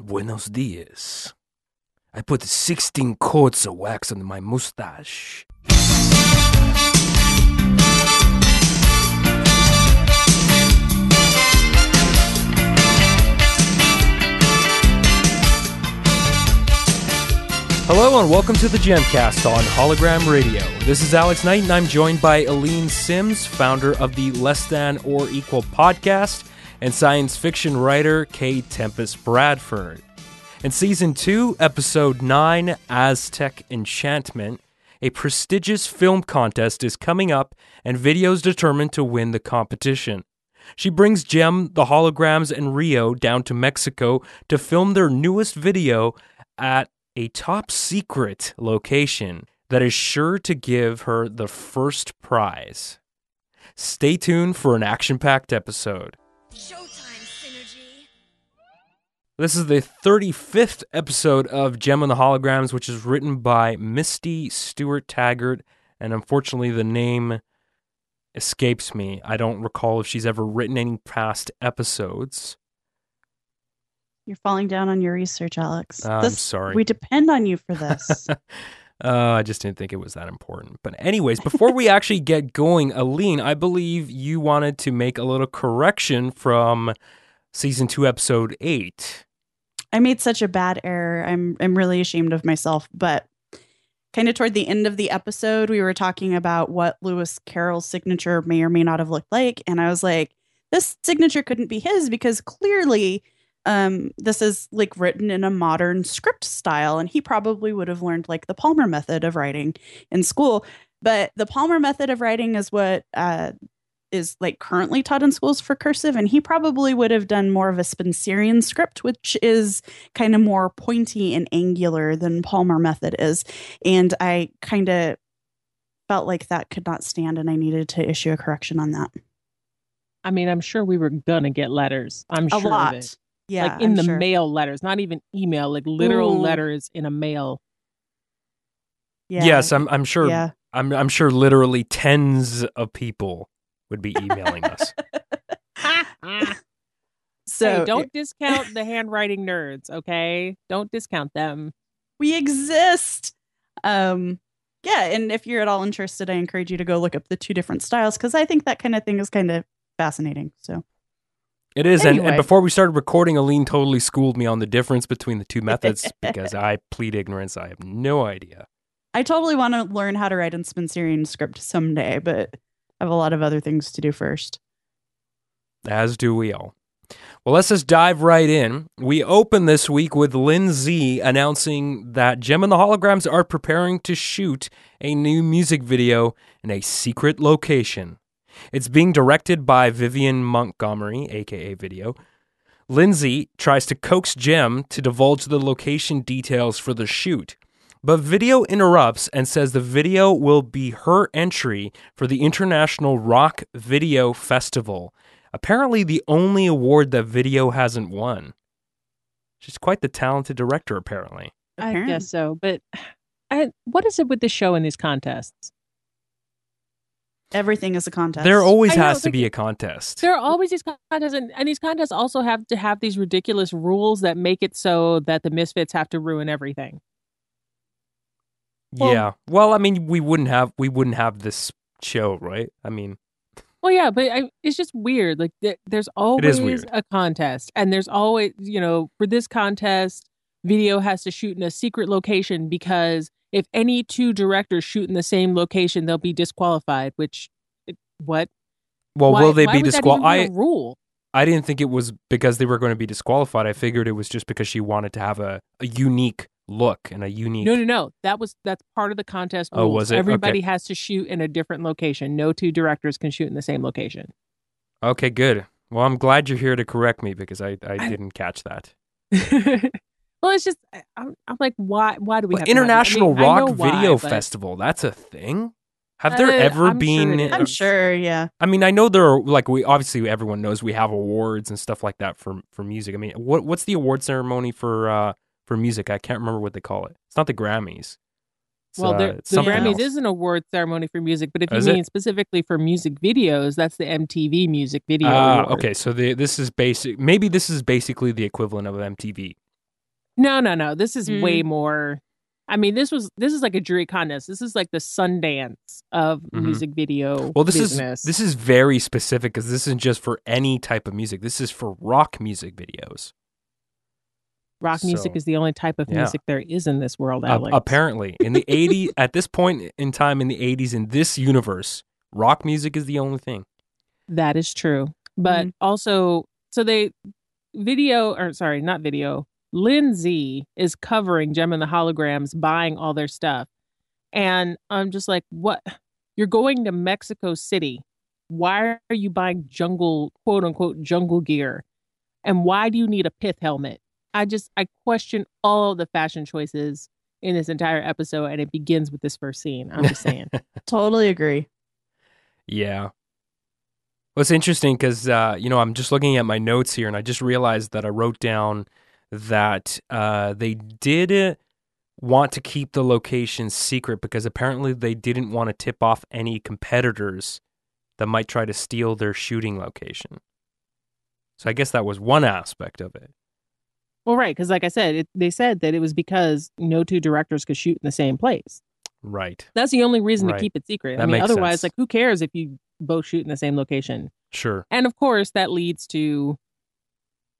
Buenos dias. I put 16 coats of wax on my mustache. Hello and welcome to the Jemcast on Hologram Radio. This is Alex Knight and I'm joined by Aline Sims, founder of the Less Than or Equal podcast, and science fiction writer Kay Tempest Bradford. In season 2, episode 9, Aztec Enchantment, a prestigious film contest is coming up and videos determined to win the competition. She brings Jem, the holograms, and Rio down to Mexico to film their newest video at a top secret location that is sure to give her the first prize. Stay tuned for an action packed episode. Showtime synergy. This is the 35th episode of Jem and the Holograms, which is written by Misty Stewart Taggart, and unfortunately, the name escapes me. I don't recall if she's ever written any past episodes. You're falling down on your research, Alex. I'm sorry. We depend on you for this. uh, I just didn't think it was that important. But, anyways, before we actually get going, Aline, I believe you wanted to make a little correction from season two, episode eight. I made such a bad error. I'm I'm really ashamed of myself, but kind of toward the end of the episode, we were talking about what Lewis Carroll's signature may or may not have looked like, and I was like, this signature couldn't be his because clearly um this is like written in a modern script style and he probably would have learned like the Palmer method of writing in school. But the Palmer method of writing is what uh is like currently taught in schools for cursive and he probably would have done more of a Spencerian script which is kind of more pointy and angular than Palmer method is and I kind of felt like that could not stand and I needed to issue a correction on that. I mean, I'm sure we were gonna get letters. I'm A sure of lot. it. Yeah. like in I'm the sure. mail letters, not even email, like literal Ooh. letters in a mail. Yeah. Yes, I'm, I'm sure. Yeah. I'm, I'm sure literally tens of people would be emailing us. So hey, don't discount the handwriting nerds, okay? Don't discount them. we exist. Um yeah, and if you're at all interested, I encourage you to go look up the two different styles because I think that kind of thing is kind of fascinating. So It is, and, and before we started recording, Aline totally schooled me on the difference between the two methods because I plead ignorance. I have no idea. I totally want to learn how to write in Spencerian script someday, but I have a lot of other things to do first. As do we all. Well, let's just dive right in. We open this week with Lin Z announcing that Jem and the Holograms are preparing to shoot a new music video in a secret location. It's being directed by Vivian Montgomery, aka Video. Lindsay tries to coax Jem to divulge the location details for the shoot. But Video interrupts and says the video will be her entry for the International Rock Video Festival. Apparently, the only award that Video hasn't won. She's quite the talented director, apparently. I guess so. But I, what is it with the show and these contests? Everything is a contest. There always I know, has to like- be a contest. There are always these contests, and, and these contests also have to have these ridiculous rules that make it so that the misfits have to ruin everything. well- yeah. Well, I mean, we wouldn't have we wouldn't have this show, right? I mean, Well, yeah, but I, it's just weird. Like there, there's always weird. a contest, and there's always, you know, for this contest, video has to shoot in a secret location because if any two directors shoot in the same location, they'll be disqualified. Which, what? well, Why- will they be would that even disqualified? rule. I didn't think it was because they were going to be disqualified. I figured it was just because she wanted to have a, a unique look and a unique. No, no, no. That was that's part of the contest Oh, was it? Everybody Okay. has to shoot in a different location. No two directors can shoot in the same location. Okay, good. Well, I'm glad you're here to correct me because I I- didn't catch that. well, it's just I- I'm, I'm like, why? Why do we Well, have to? I International mean, I know Rock why, Video but- Festival. That's a thing. Have there Uh, ever I'm been? it is. I'm sure, yeah. I mean, I know there are like we obviously everyone knows we have awards and stuff like that for for music. I mean, what what's the award ceremony for uh for music? I can't remember what they call it. It's not the Grammys. It's, Well, uh, there, it's the Grammys else. is an award ceremony for music, but if you Is it? mean specifically for music videos, that's the MTV Music Video Award. okay, so the, this is basic. Maybe this is basically the equivalent of MTV. No, no, no. This is Mm. way more. I mean, this was this is like a jury contest. This is like the Sundance of Mhm. music video. Well, this business. is this is very specific because this isn't just for any type of music. This is for rock music videos. rock music is the only type of Yeah. music there is in this world. A- Alex. apparently, in the 80s, at this point in time in the 80s, in this universe, rock music is the only thing. That is true. But Mhm. also, so they video or sorry, not video. Lindsay is covering Jem and the Holograms, buying all their stuff, and I'm just like, what? You're going to Mexico City. Why are you buying jungle, quote unquote, jungle gear? And why do you need a pith helmet? I just I question all of the fashion choices in this entire episode, and it begins with this first scene. I'm just saying. Totally agree. Yeah. Well, it's interesting because, uh, you know, I'm just looking at my notes here and I just realized that I wrote down that uh, they did want to keep the location secret because apparently they didn't want to tip off any competitors that might try to steal their shooting location. So I guess that was one aspect of it. Well, right, because like I said, it, they said that it was because no two directors could shoot in the same place. Right. That's the only reason Right. to keep it secret. I That mean, makes otherwise, sense. like, who cares if you both shoot in the same location? Sure. And of course, that leads to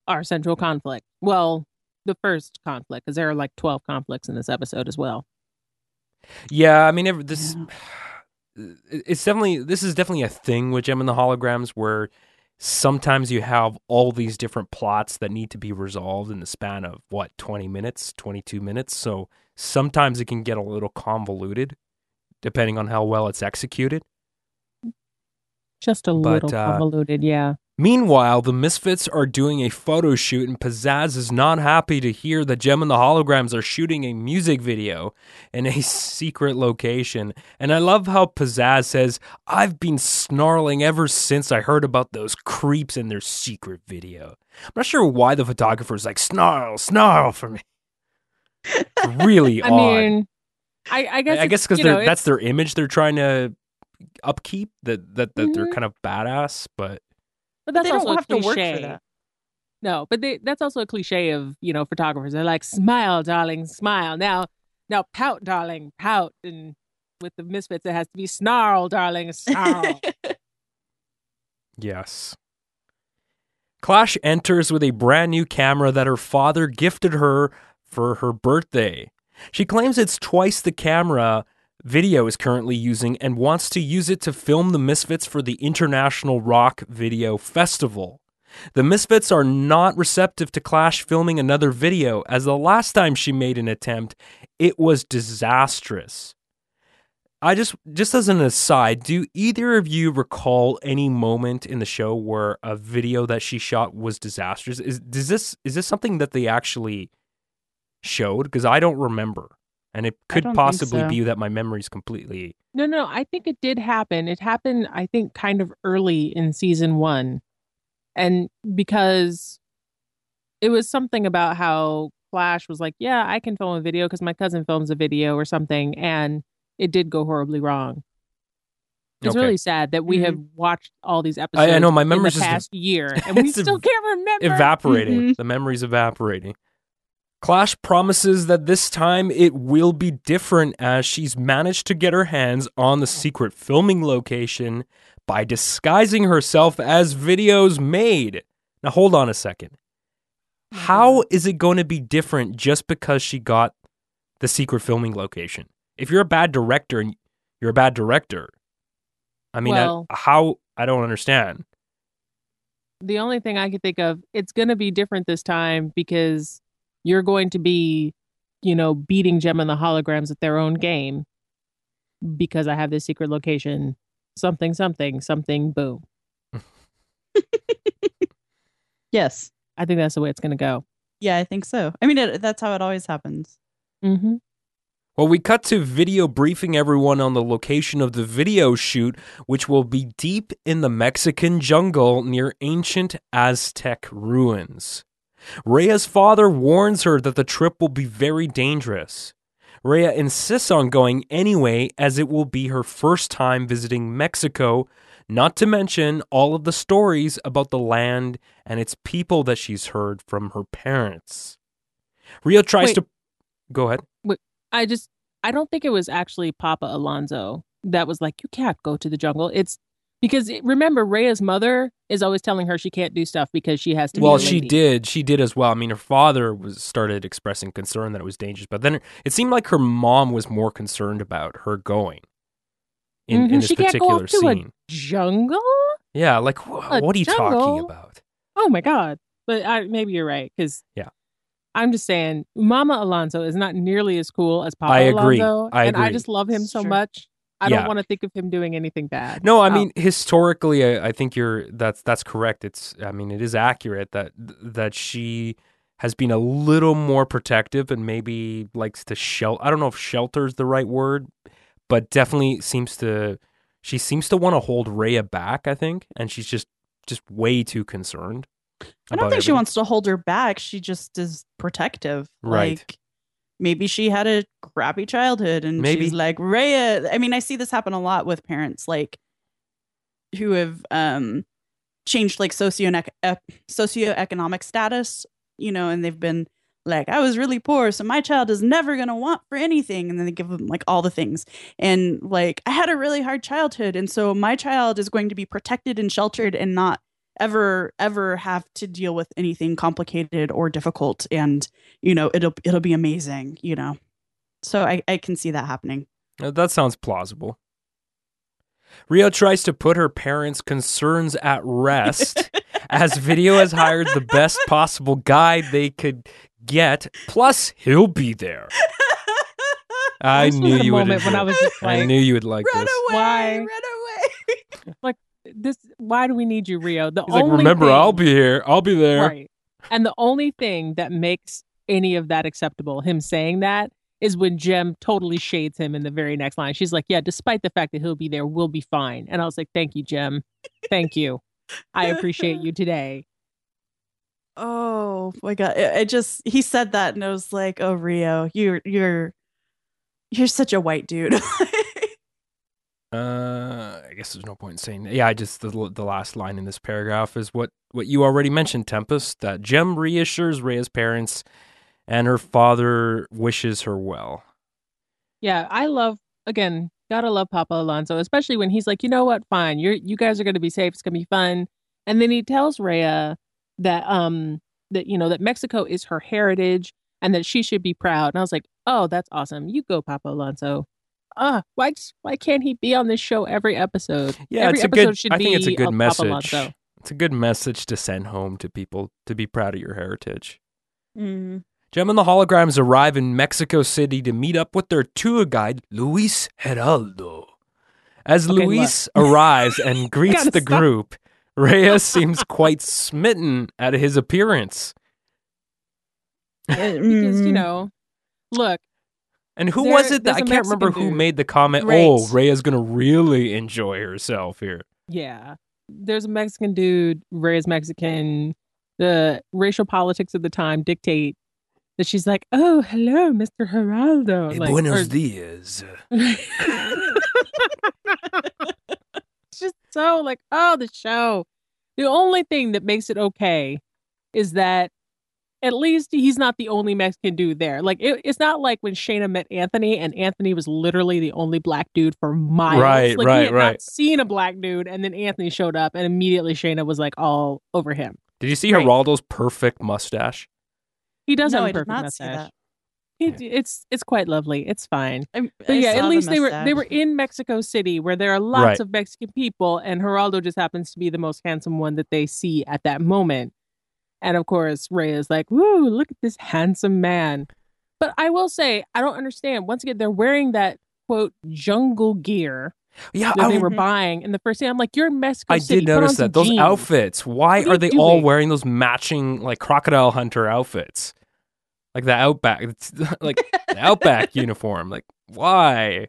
our central conflict. Well, the first conflict, because there are like twelve conflicts in this episode as well. Yeah, I mean, this it's definitely this is definitely a thing with Jem and the Holograms where sometimes you have all these different plots that need to be resolved in the span of what 20 minutes, 22 minutes. So sometimes it can get a little convoluted depending on how well it's executed. Just a But, little uh, convoluted, yeah. Meanwhile, the Misfits are doing a photo shoot, and Pizzazz is not happy to hear that Jem and the Holograms are shooting a music video in a secret location. And I love how Pizzazz says, I've been snarling ever since I heard about those creeps in their secret video. I'm not sure why the photographer is like, snarl, snarl for me. It's really I odd. mean, I, I guess I, I guess because that's their image they're trying to upkeep, that, that, that they're Mhm. kind of badass, but. But But that's they don't also a have to work for that. No, but they, that's also a cliche of you know photographers. They're like, "Smile, darling, smile." Now, now, pout, darling, pout. And with the misfits, it has to be snarl, darling, snarl. Yes. Clash enters with a brand new camera that her father gifted her for her birthday. She claims it's twice the camera Video is currently using and wants to use it to film the Misfits for the International Rock Video Festival. The Misfits are not receptive to Clash filming another video, as the last time she made an attempt, it was disastrous. I just just as an aside, do either of you recall any moment in the show where a video that she shot was disastrous? Is does this is this something that they actually showed? Because I don't remember, and it could possibly so. be that my memory's completely. no, no, I think it did happen. It happened, I think, kind of early in season one, and because it was something about how Flash was like, "Yeah, I can film a video because my cousin films a video or something," and it did go horribly wrong. It's Okay. really sad that we Mhm. have watched all these episodes. I know, my in memory's the just past year, and we still ev- can't remember. evaporating. Mhm. The memory's evaporating. Clash promises that this time it will be different as she's managed to get her hands on the secret filming location by disguising herself as videos made. Now, hold on a second. How is it going to be different just because she got the secret filming location? If you're a bad director and you're a bad director, I mean, I- how? I don't understand. the only thing I can think of, it's going to be different this time because you're going to be, you know, beating Jem and the holograms at their own game because I have this secret location. Something, something, something, boom. yes. I think that's the way it's going to go. Yeah, I think so. I mean, it, that's how it always happens. Mm-hmm. Well, we cut to video briefing everyone on the location of the video shoot, which will be deep in the Mexican jungle near ancient Aztec ruins. Raya's father warns her that the trip will be very dangerous. Raya insists on going anyway, as it will be her first time visiting Mexico, not to mention all of the stories about the land and its people that she's heard from her parents. Rio tries Wait. to go ahead. I just I don't think it was actually Papa Alonso that was like, you can't go to the jungle. It's because remember, Raya's mother is always telling her she can't do stuff because she has to. be Well, a she lady. did. She did as well. I mean, her father was started expressing concern that it was dangerous, but then it seemed like her mom was more concerned about her going in, in Mhm. this She can't go particular off to a scene. jungle. Yeah, like wh- what are you talking about? Oh my god! But I, maybe you're right because Yeah. I'm just saying, Mama Alonso is not nearly as cool as Papa I agree. Alonso, I and I just love him so Sure. much. I Yeah. don't want to think of him doing anything bad. No, I Oh. mean historically, I, I think you're that's that's correct. It's I mean it is accurate that that she has been a little more protective and maybe likes to shelter. I don't know if shelter is the right word, but definitely seems to she seems to want to hold Raya back. I think, and she's just just way too concerned. I don't about think she wants to hold her back. She just is protective. Right. Like maybe she had a crappy childhood and Maybe. she's like, Raya. I mean, I see this happen a lot with parents like who have um changed like socio socioeconomic status, you know, and they've been like, I was really poor, so my child is never gonna want for anything. And then they give them like all the things. And like, I had a really hard childhood, and so my child is going to be protected and sheltered and not ever ever have to deal with anything complicated or difficult and you know it'll it'll be amazing you know so i i can see that happening That sounds plausible. Rio tries to put her parents' concerns at rest as Video has hired the best possible guide they could get. Plus, he'll be there. I knew the you would. when I was just I knew you would like run this. away Why? run away this. Why do we need you, Rio? The He's like, only remember, thing- I'll be here. I'll be there. Right. And the only thing that makes any of that acceptable, him saying that, is when Jem totally shades him in the very next line. She's like, Yeah, despite the fact that he'll be there, we'll be fine. And I was like, Thank you, Jem. Thank you. I appreciate you today. oh my god it, I just he said that and i was like oh rio you're you're you're such a white dude Uh, I guess there's no point in saying. Yeah, I just the the last line in this paragraph is what what you already mentioned, Tempest. That Jem reassures Raya's parents, and her father wishes her well. Yeah, I love again, gotta love Papa Alonso, especially when he's like, you know what, fine, you're you guys are gonna be safe, it's gonna be fun. And then he tells Raya that um that you know that Mexico is her heritage and that she should be proud. And I was like, oh, that's awesome. You go, Papa Alonso. Ah, why why can't he be on this show every episode? Yeah, every it's a episode good. should I think it's a good of message. Alonso. It's a good message to send home to people to be proud of your heritage. mm. Jem and the holograms arrive in Mexico City to meet up with their tour guide, Luis Geraldo. As Okay, Luis arrives and greets the stop. group, Raya seems quite smitten at his appearance. because you know, look, And who There- was it that I can't remember Mexican who made the comment? Right. Oh, Raya's gonna really enjoy herself here. Yeah. There's a Mexican dude, Raya's Mexican. The racial politics of the time dictate that she's like, oh, hello, Mr. Geraldo. Hey, Like, buenos or- dias. it's just so like, oh, the show. The only thing that makes it okay is that at least he's not the only Mexican dude there. Like, it, it's not like when Shana met Anthony and Anthony was literally the only black dude for miles. Right, like, right, we had right. Not seen a black dude, and then Anthony showed up, and immediately Shana was like all over him. Did you see Right. Geraldo's perfect mustache? He does no have i a did perfect not see mustache. that He, it's it's quite lovely. It's fine. I, But yeah, saw at the least they were they were in Mexico City where there are lots Right. of Mexican people, and Geraldo just happens to be the most handsome one that they see at that moment. And of course, Ray is like, "Woo, look at this handsome man." But I will say, I don't understand. Once again, they're wearing that quote jungle gear Yeah, that they I, were Mhm. buying in the first day. I'm like, "You're in Mexico I City. did Put notice that. Those jeans." outfits. Why are are you they all wearing those matching like crocodile hunter outfits? Like the outback, like the outback uniform. Like why?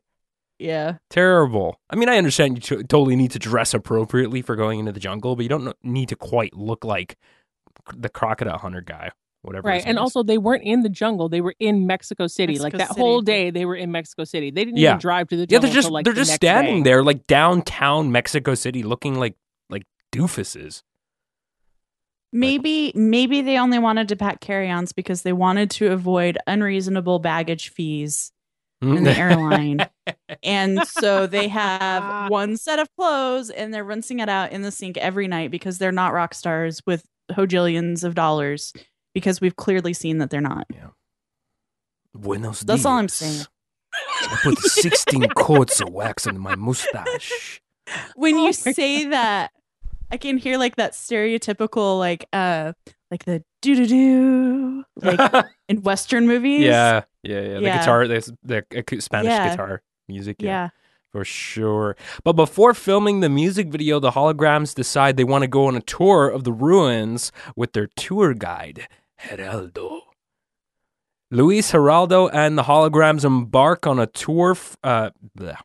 yeah Terrible. I mean, I understand you t- totally need to dress appropriately for going into the jungle, but you don't need to quite look like the crocodile hunter guy, whatever. Right. And also they weren't in the jungle. They were in Mexico City. like Mexico that whole day they were in Mexico City. They didn't Yeah. even drive to the yeah, they're just like, they're the just standing day. there like downtown Mexico City, looking like like doofuses. Maybe maybe they only wanted to pack carry-ons because they wanted to avoid unreasonable baggage fees in the airline. And so they have one set of clothes and they're rinsing it out in the sink every night because they're not rock stars with hojillions of dollars because we've clearly seen that they're not. Buenos That's all I'm saying. I put 16 coats of wax on my mustache. When Oh you my say that, I can hear like that stereotypical like uh like the doo doo doo like in western movies. yeah, yeah, yeah. The Yeah. guitar, the, the ac- Spanish Yeah. guitar music. Yeah. Yeah. For sure. But before filming the music video, the holograms decide they want to go on a tour of the ruins with their tour guide, Geraldo. Luis Geraldo and the holograms embark on a tour. F- uh, bleh.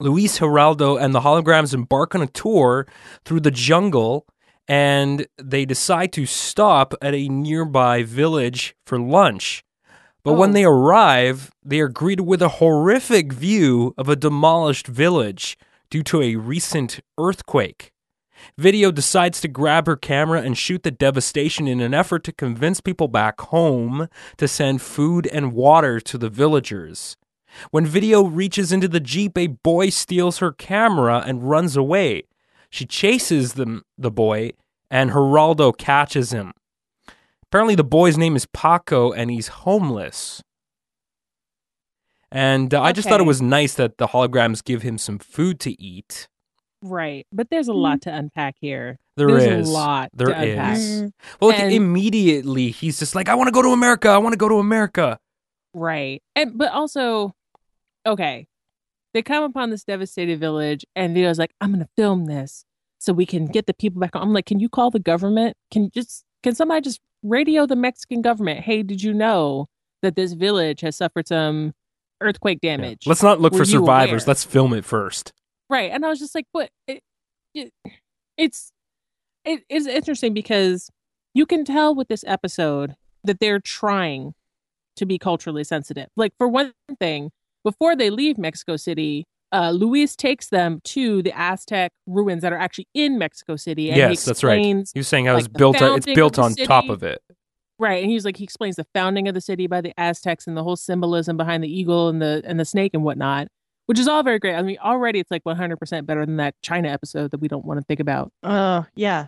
Luis Geraldo and the holograms embark on a tour through the jungle and they decide to stop at a nearby village for lunch. But when Oh. they arrive, they are greeted with a horrific view of a demolished village due to a recent earthquake. Video decides to grab her camera and shoot the devastation in an effort to convince people back home to send food and water to the villagers. When Video reaches into the Jeep, a boy steals her camera and runs away. She chases the, the boy, and Geraldo catches him. Apparently, the boy's name is Paco, and he's homeless. And uh, I just thought it was nice that the holograms give him some food to eat. Right. But there's a lot to unpack here. There there's is. a lot There to unpack. Well, like, And- immediately he's just like, "I want to go to America. I want to go to America." Right. And but also, okay. They come upon this devastated village and Video's like, I'm gonna film this so we can get the people back. I'm like, can you call the government? Can just can somebody just radio the Mexican government? Hey, did you know that this village has suffered some earthquake Yeah. damage? Let's not look Were for survivors. aware? Let's film it first. Right. And I was just like, what? It, it, it's it is interesting because you can tell with this episode that they're trying to be culturally sensitive. Like for one thing, before they leave Mexico City, uh, Luis takes them to the Aztec ruins that are actually in Mexico City. And he yes, that's right. explains- He was saying how like, it's the built. It's built on the top of it. Right, and he's like he explains the founding of the city by the Aztecs and the whole symbolism behind the eagle and the and the snake and whatnot, which is all very great. I mean, already it's like 100 percent better than that China episode that we don't want to think about. Oh, yeah.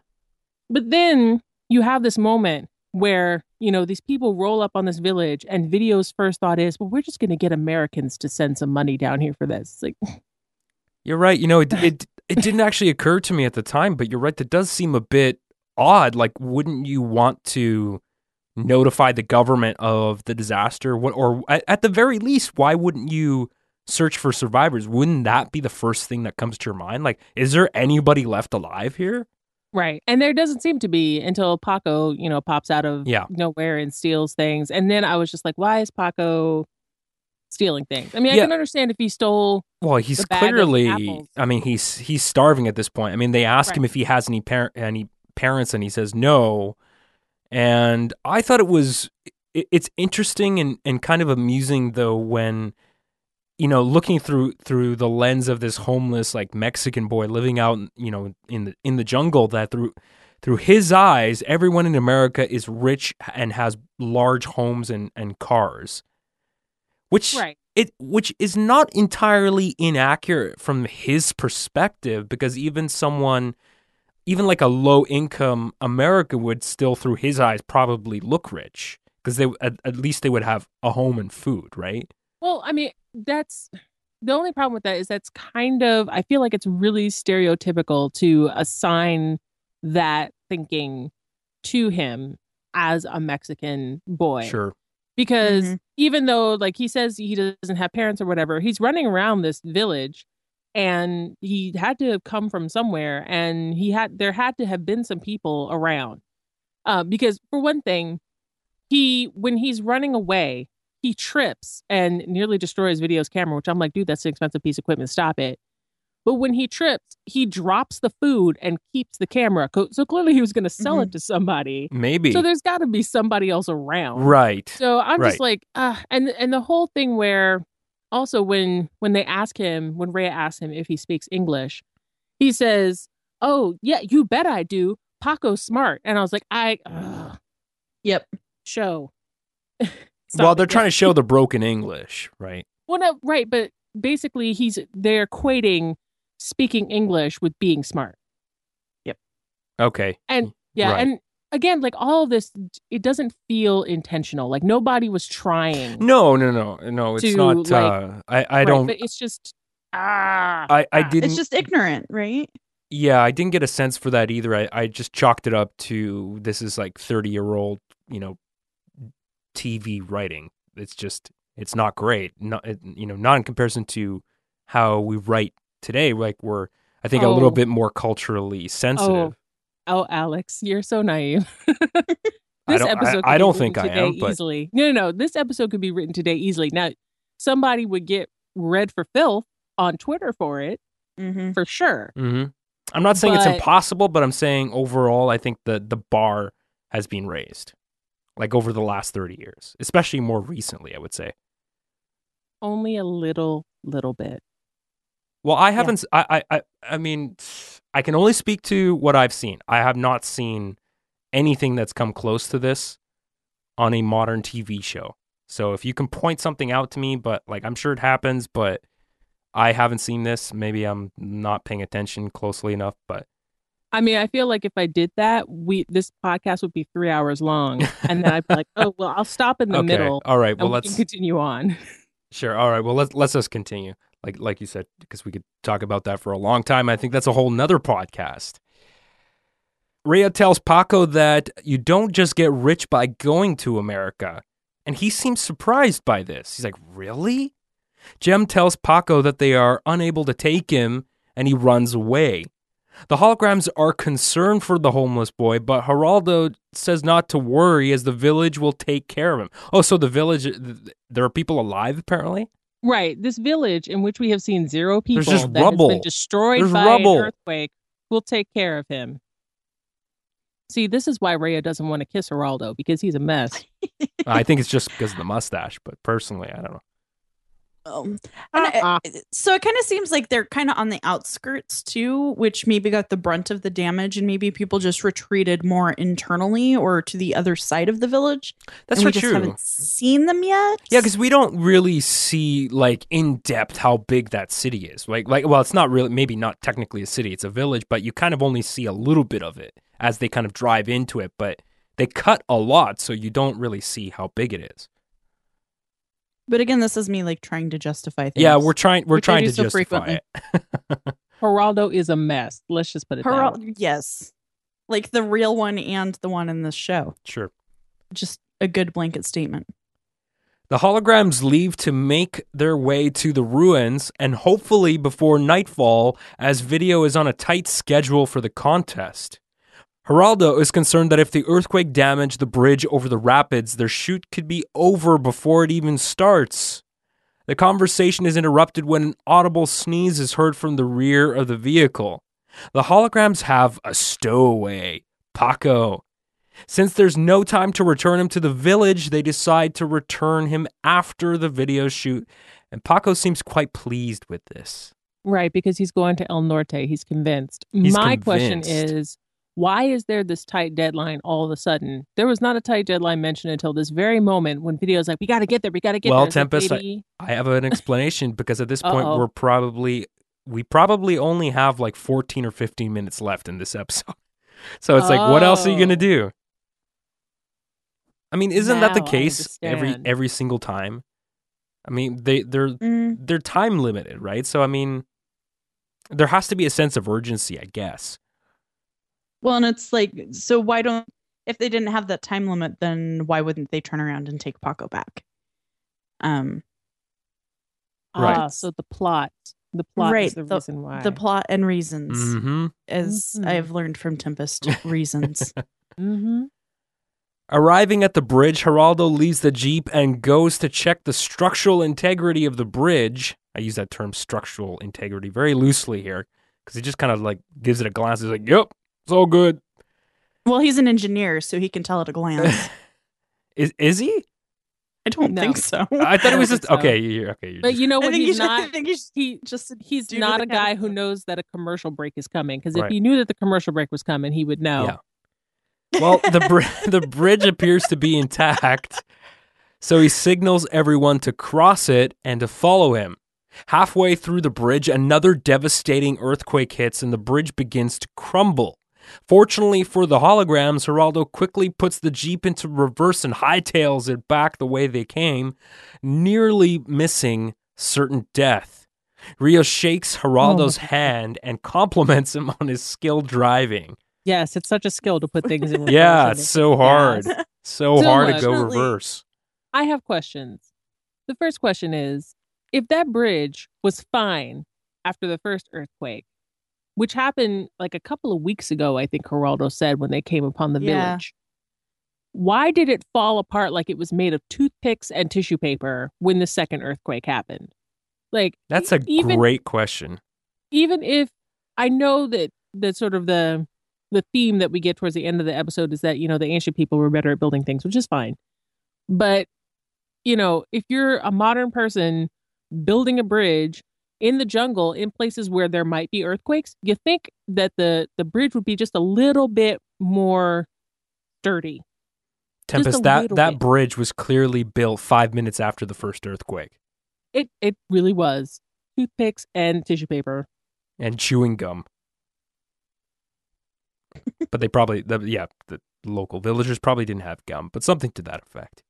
But then you have this moment where you know these people roll up on this village, and Video's first thought is, "Well, we're just going to get Americans to send some money down here for this." Like, You're right. You know, it it it didn't actually occur to me at the time, but you're right. That does seem a bit odd. Like, wouldn't you want to notify the government of the disaster? What, or at the very least, why wouldn't you search for survivors? Wouldn't that be the first thing that comes to your mind? Like, is there anybody left alive here? Right. And there doesn't seem to be until Paco, you know, pops out of Yeah. nowhere and steals things. And then I was just like, why is Paco stealing things? I mean, I can understand if he stole. Well, he's clearly. I mean, he's he's starving at this point. I mean, they ask him if he has any par- any parents, and he says no. And I thought it was it, it's interesting and and kind of amusing though when you know looking through through the lens of this homeless like Mexican boy living out you know in the in the jungle that through through his eyes everyone in America is rich and has large homes and and cars which Right. it which is not entirely inaccurate from his perspective because even someone even like a low income America would still through his eyes probably look rich because they at, at least they would have a home and food, right? Well, I mean, that's the only problem with that is that's kind of, I feel like it's really stereotypical to assign that thinking to him as a Mexican boy. Sure. because Mhm. even though like he says he doesn't have parents or whatever he's running around this village and he had to have come from somewhere and he had there had to have been some people around uh, because for one thing he when he's running away he trips and nearly destroys video's camera which i'm like dude that's an expensive piece of equipment stop it but when he trips he drops the food and keeps the camera so clearly he was going to sell it to somebody Maybe. so there's got to be somebody else around right. so I'm Right. just like, uh, and and the whole thing where also when when they ask him when Raya asks him if he speaks English, he says, "Oh yeah, you bet I do. Paco's smart. And I was like, I, ugh, Yep. show. well, they're trying to show the broken English, right? Well, no, right. But basically, he's, they're equating speaking English with being smart. Yep. Okay. And yeah. Right. And again, like all of this, it doesn't feel intentional. Like nobody was trying. No, no, no, no. It's To, not. like- uh, I, I right? don't. But it's just, ah. I, I ah. didn't. It's just ignorant, right? Yeah, I didn't get a sense for that either. I, I just chalked it up to this is like 30 year old, you know, TV writing. It's just, it's not great. Not, you know, not in comparison to how we write today. Like we're, I think, a little Oh. bit more culturally sensitive. Oh, Alex, you're so naive. I this don't- I- episode could I don't written think I today am, but- easily. No, no, no. This episode could be written today easily. Now, somebody would get read for filth on Twitter for it, Mm-hmm. for sure. hmm I'm not saying it's impossible, but I'm saying overall, I think the the bar has been raised, like over the last 30 years, especially more recently. I would say. Only a little, little bit. Well, I haven't. I, I, I mean, I can only speak to what I've seen. I have not seen anything that's come close to this on a modern TV show. So if you can point something out to me, but like I'm sure it happens, but I haven't seen this. Maybe I'm not paying attention closely enough. But I mean, I feel like if I did that, we this podcast would be three hours long, and then I'd be like, "Oh, well, I'll stop in the okay, middle, all right. Well, we let's continue on." Sure. All right. Well, let's let's just continue. Like like you said, because we could talk about that for a long time. I think that's a whole nother podcast. Raya tells Paco that you don't just get rich by going to America, and he seems surprised by this. He's like, "Really?" Jem tells Paco that they are unable to take him, and he runs away. The holograms are concerned for the homeless boy, but Geraldo says not to worry as the village will take care of him. Oh, so the village, there are people alive apparently? Right, this village in which we have seen zero people There's just that has been destroyed There's by rubble. an earthquake will take care of him. See, this is why Raya doesn't want to kiss Geraldo because he's a mess. I think it's just because of the mustache, but personally, I don't know. Um, and I- Uh-uh. so it kind of seems like they're kind of on the outskirts too, which maybe got the brunt of the damage, and maybe people just retreated more internally or to the other side of the village. That's and we for just true. haven't seen them yet. Yeah, because we don't really see like in depth how big that city is. Like, like, well, it's not really, maybe not technically a city; it's a village, but you kind of only see a little bit of it as they kind of drive into it. But they cut a lot, so you don't really see how big it is. But again, this is me like trying to justify things. Yeah, we're trying, we're trying to so justify frequently. it. Geraldo is a mess. Let's just put it that way. yes, like the real one and the one in this show. Sure. Just a good blanket statement. The holograms leave to make their way to the ruins, and hopefully before nightfall, as video is on a tight schedule for the contest. Geraldo is concerned that if the earthquake damaged the bridge over the rapids, their shoot could be over before it even starts. The conversation is interrupted when an audible sneeze is heard from the rear of the vehicle. The holograms have a stowaway, Paco. Since there's no time to return him to the village, they decide to return him after the video shoot, and Paco seems quite pleased with this. Right, because he's going to El Norte. He's convinced. He's My question is why is there this tight deadline all of a sudden? There was not a tight deadline mentioned until this very moment when video's like, we got to get there, we got to get Well, there. Like, Tempest, I- I have an explanation because at this point Uh-oh. we're probably we probably only have like 14 or 15 minutes left in this episode. So it's like what else are you going to Oh. do? I mean, isn't that the case every every single time? I mean, they they're Mm, they're time limited, right? So I mean, there has to be a sense of urgency, I guess. Well, and it's like, so why don't if they didn't have that time limit, then why wouldn't they turn around and take Paco back? Um, Right. Ah, so the plot. The plot Right, is the, reason why. the plot and reasons, Mm-hmm. as Mhm. I have learned from Tempest, reasons. hmm Arriving at the bridge, Geraldo leaves the Jeep and goes to check the structural integrity of the bridge. I use that term structural integrity very loosely here because he just kind of like gives it a glance. He's like, yep, it's all good. well, he's an engineer, so he can tell at a glance. Is, is he? I don't No. think so. I thought it was just, so. okay, you okay. You're But just- you know what? think He's you should- I not. think you He just he's not a guy who knows that a commercial break is coming. Because if Right. he knew that the commercial break was coming, he would know. Yeah. Well, the br- the bridge appears to be intact, so he signals everyone to cross it and to follow him. Halfway through the bridge, another devastating earthquake hits and the bridge begins to crumble. Fortunately for the holograms, Geraldo quickly puts the Jeep into reverse and hightails it back the way they came, nearly missing certain death. Rio shakes Geraldo's oh. hand and compliments him on his skill driving. Yes, it's such a skill to put things in reverse. Yeah, it's so hard. Yes. So So hard to go reverse. I have questions. The first question is if that bridge was fine after the first earthquake, which happened like a couple of weeks ago, I think Geraldo said when they came upon the Yeah. village, why did it fall apart like it was made of toothpicks and tissue paper when the second earthquake happened? Like, That's a even, great question. even if I know that that sort of the the theme that we get towards the end of the episode is that you know the ancient people were better at building things, which is fine. But you know, if you're a modern person building a bridge in the jungle in places where there might be earthquakes, you think that the the bridge would be just a little bit more sturdy. Tempest, that, that bit. bridge was clearly built five minutes after the first earthquake. It it really was toothpicks and tissue paper. and chewing gum. but they probably, the, yeah, the local villagers probably didn't have gum, but something to that effect.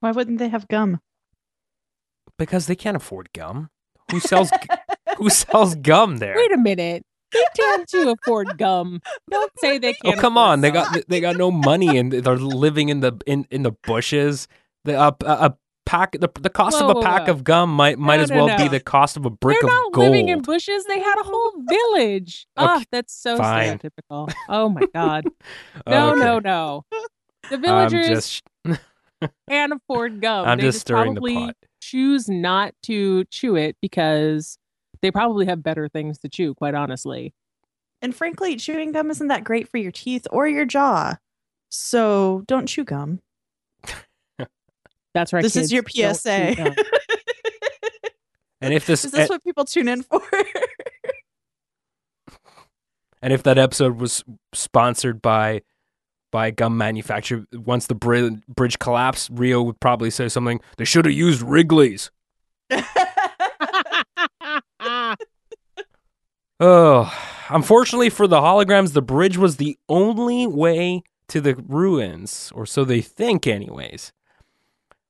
Why wouldn't they have gum? Because they can't afford gum. Who sells? who sells gum there? Wait a minute. They tend to afford gum. Don't say they oh can't. Oh come on! They got they got no money and they're living in the in, in the bushes. The uh, a, a pack the, the cost Whoa, of a pack whoa. of gum might might No, as no, well be the cost of a brick They're of not gold. living in bushes. They had a whole village. Ah, Okay, that's so fine. stereotypical. Oh my god. No, Okay. no, no. The villagers just can't afford gum. I'm they just just stirring the pot. Choose not to chew it because they probably have better things to chew. Quite honestly. And frankly, chewing gum isn't that great for your teeth or your jaw. So don't chew gum. That's right. this is your PSA. And if this is this what people tune in for? And if that episode was sponsored by by a gum manufacturer, once the bri- bridge collapsed, Rio would probably say something. They should have used Wrigley's. Oh, unfortunately for the holograms, the bridge was the only way to the ruins, or so they think, anyways.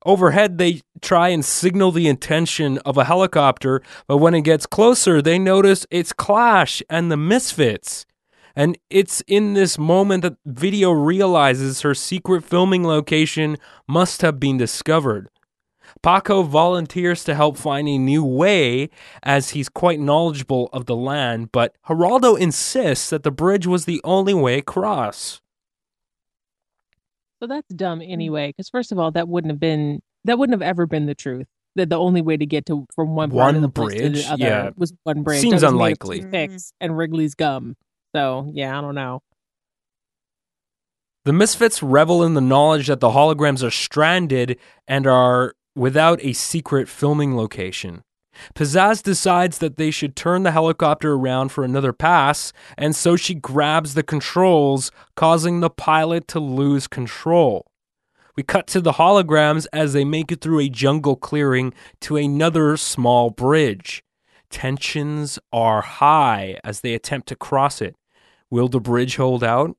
Overhead, they try and signal the intention of a helicopter, but when it gets closer, they notice it's Clash and the Misfits. And it's in this moment that Video realizes her secret filming location must have been discovered. Paco volunteers to help find a new way as he's quite knowledgeable of the land, but Geraldo insists that the bridge was the only way across. So that's dumb anyway. Because first of all, that wouldn't have been that wouldn't have ever been the truth. That the only way to get to from one part One of the place to bridge? the other Yeah. was one bridge. Seems that was made of unlikely. Toothpicks and Wrigley's gum. So yeah, I don't know. The Misfits revel in the knowledge that the holograms are stranded and are without a secret filming location. Pizzazz decides that they should turn the helicopter around for another pass, and so she grabs the controls, causing the pilot to lose control. We cut to the holograms as they make it through a jungle clearing to another small bridge. Tensions are high as they attempt to cross it. Will the bridge hold out?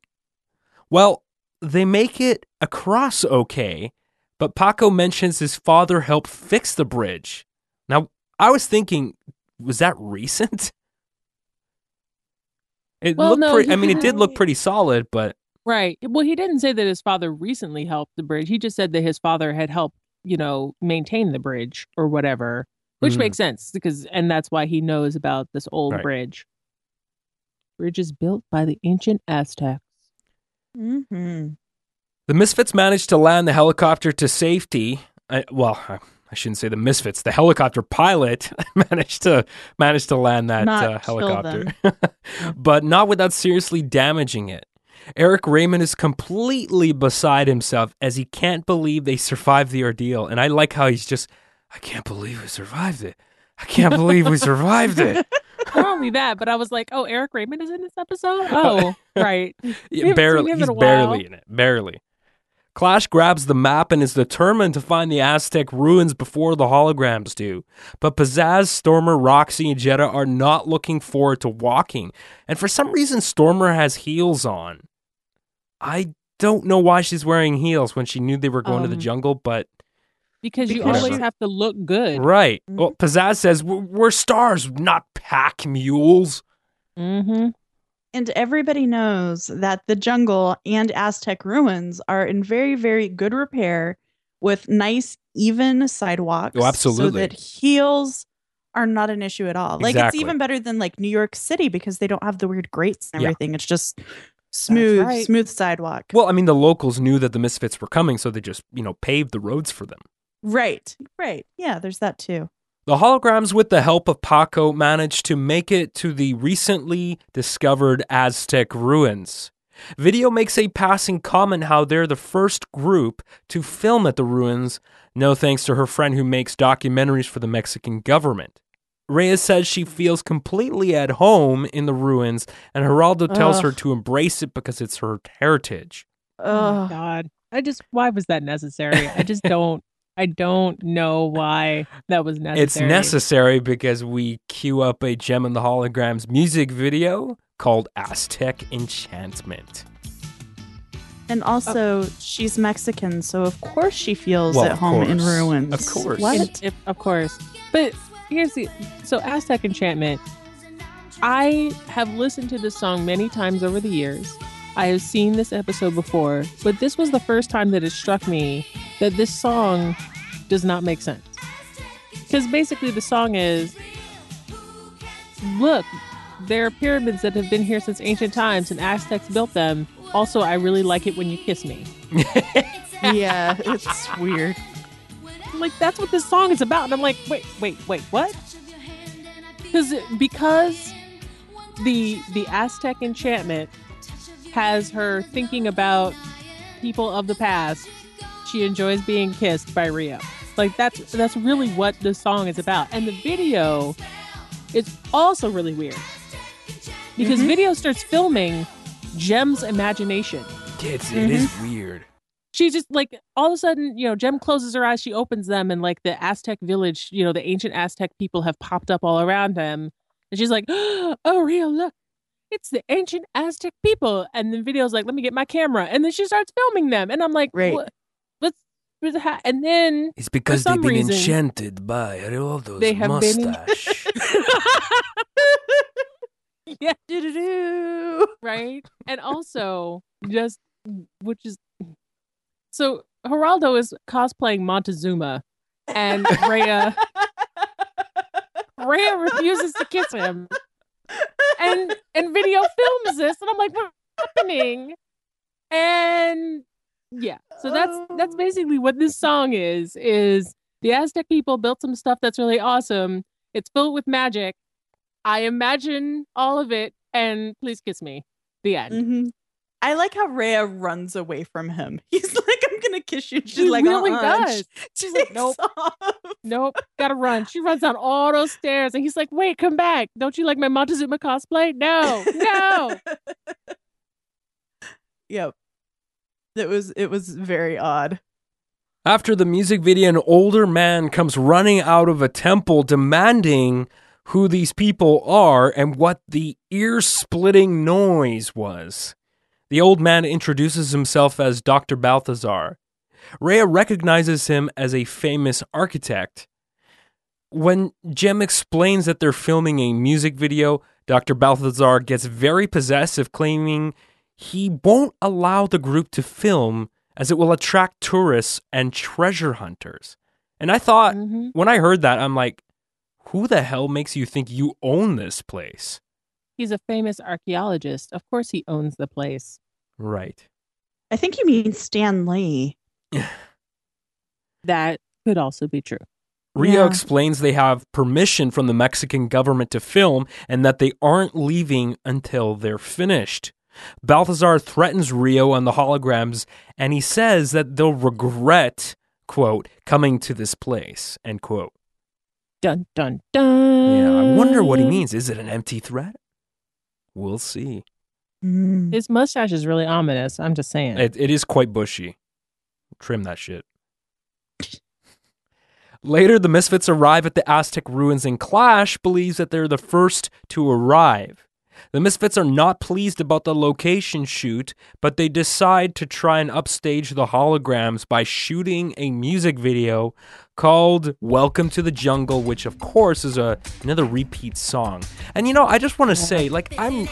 Well, they make it across okay, but Paco mentions his father helped fix the bridge. Now, I was thinking, was that recent? It Well, looked no, pretty, I mean, it did look pretty solid, but Right. Well, he didn't say that his father recently helped the bridge. He just said that his father had helped, you know, maintain the bridge or whatever, which Mhm. makes sense because, and that's why he knows about this old Right. bridge. Bridge is built by the ancient Aztecs. mm-hmm. The Misfits managed to land the helicopter to safety. I, well, I, I shouldn't say the Misfits. The helicopter pilot managed to managed to land that Not uh, helicopter, but not without seriously damaging it. Eric Raymond is completely beside himself as he can't believe they survived the ordeal. And I like how he's just, I can't believe we survived it. I can't believe we survived it. Not only that, but I was like, oh, Eric Raymond is in this episode? Oh, right. Yeah, barely, he's barely in it. Barely. Clash grabs the map and is determined to find the Aztec ruins before the holograms do. But Pizzazz, Stormer, Roxy, and Jetta are not looking forward to walking. And for some reason, Stormer has heels on. I don't know why she's wearing heels when she knew they were going to the Um, jungle, but Because you Because always have to look good. right. Mhm. Well, Pizzazz says, "We're- We're stars, not pack mules. Mm-hmm. And everybody knows that the jungle and Aztec ruins are in very, very good repair with nice, even sidewalks. Oh, absolutely. So that heels are not an issue at all. Like it's even better than like New York City because they don't have the weird grates and Yeah. everything. It's just smooth, right. smooth sidewalk. Well, I mean, the locals knew that the Misfits were coming, so they just, you know, paved the roads for them. Right. Right. Yeah, there's that too. The holograms, with the help of Paco, managed to make it to the recently discovered Aztec ruins. Video makes a passing comment how they're the first group to film at the ruins, no thanks to her friend who makes documentaries for the Mexican government. Raya says she feels completely at home in the ruins, and Geraldo tells Ugh. her to embrace it because it's her heritage. Oh my God. I just why was that necessary? I just don't I don't know why that was necessary. It's necessary because we queue up a Jem and the Holograms music video called Aztec Enchantment. And also, she's Mexican, so of course she feels Well, at of home in ruins. Of course. What? And if- of course. But here's the so Aztec Enchantment. I have listened to this song many times over the years. I have seen this episode before, but this was the first time that it struck me that this song does not make sense. Because basically, the song is look, there are pyramids that have been here since ancient times, and Aztecs built them. Also, I really like it when you kiss me. yeah, it's weird. like that's what this song is about and i'm like wait wait wait what because because the the aztec enchantment has her thinking about people of the past. She enjoys being kissed by rio like that's that's really what the song is about. And the video is also really weird. Because Mhm. video starts filming jem's imagination. Kids, it is weird. she just like all of a sudden, you know, Jem closes her eyes, she opens them, and like the Aztec village, you know, the ancient Aztec people have popped up all around them. And she's like, Oh, Rio, look, it's the ancient Aztec people. And the video's like, Let me get my camera. And then she starts filming them. And I'm like, Right. What? What's, what's ha-? And then It's because they've been reason- enchanted by Geraldo's They have been mustache. yeah, Do-do-do. right? And also, just which is so Geraldo is cosplaying Montezuma, and Raya Raya refuses to kiss him, and and video films this, and I'm like, what's happening? And yeah, so that's that's basically what this song is. Is the Aztec people built some stuff that's really awesome. It's filled with magic. I imagine all of it, and please kiss me. The end. Mhm. I like how Raya runs away from him. He's like, "I'm gonna kiss you." She's She like, uh-uh, really "Uh-uh," does. She's like, nope. off. Nope, gotta run. She runs down all those stairs, and he's like, "Wait, come back! Don't you like my Montezuma cosplay? No, no." Yep. It was it was very odd. After the music video, an older man comes running out of a temple demanding who these people are and what the ear splitting noise was. The old man introduces himself as Dr. Balthazar. Raya recognizes him as a famous architect. When Jem explains that they're filming a music video, Dr. Balthazar gets very possessive, claiming he won't allow the group to film as it will attract tourists and treasure hunters. And I thought, Mhm. when I heard that, I'm like, who the hell makes you think you own this place? He's a famous archaeologist. Of course, he owns the place. Right. I think you mean Stan Lee. That could also be true. Rio Yeah. explains they have permission from the Mexican government to film and that they aren't leaving until they're finished. Balthazar threatens Rio and the holograms, and he says that they'll regret, quote, coming to this place, end quote. Dun dun dun. Yeah, I wonder what he means. Is it an empty threat? We'll see. Mm. His mustache is really ominous. I'm just saying. It, it is quite bushy. Trim that shit. Later, the Misfits arrive at the Aztec ruins, and Clash believes that they're the first to arrive. The Misfits are not pleased about the location shoot, but they decide to try and upstage the holograms by shooting a music video called Welcome to the Jungle, which of course is a another repeat song. And you know, I just want to say, like, I'm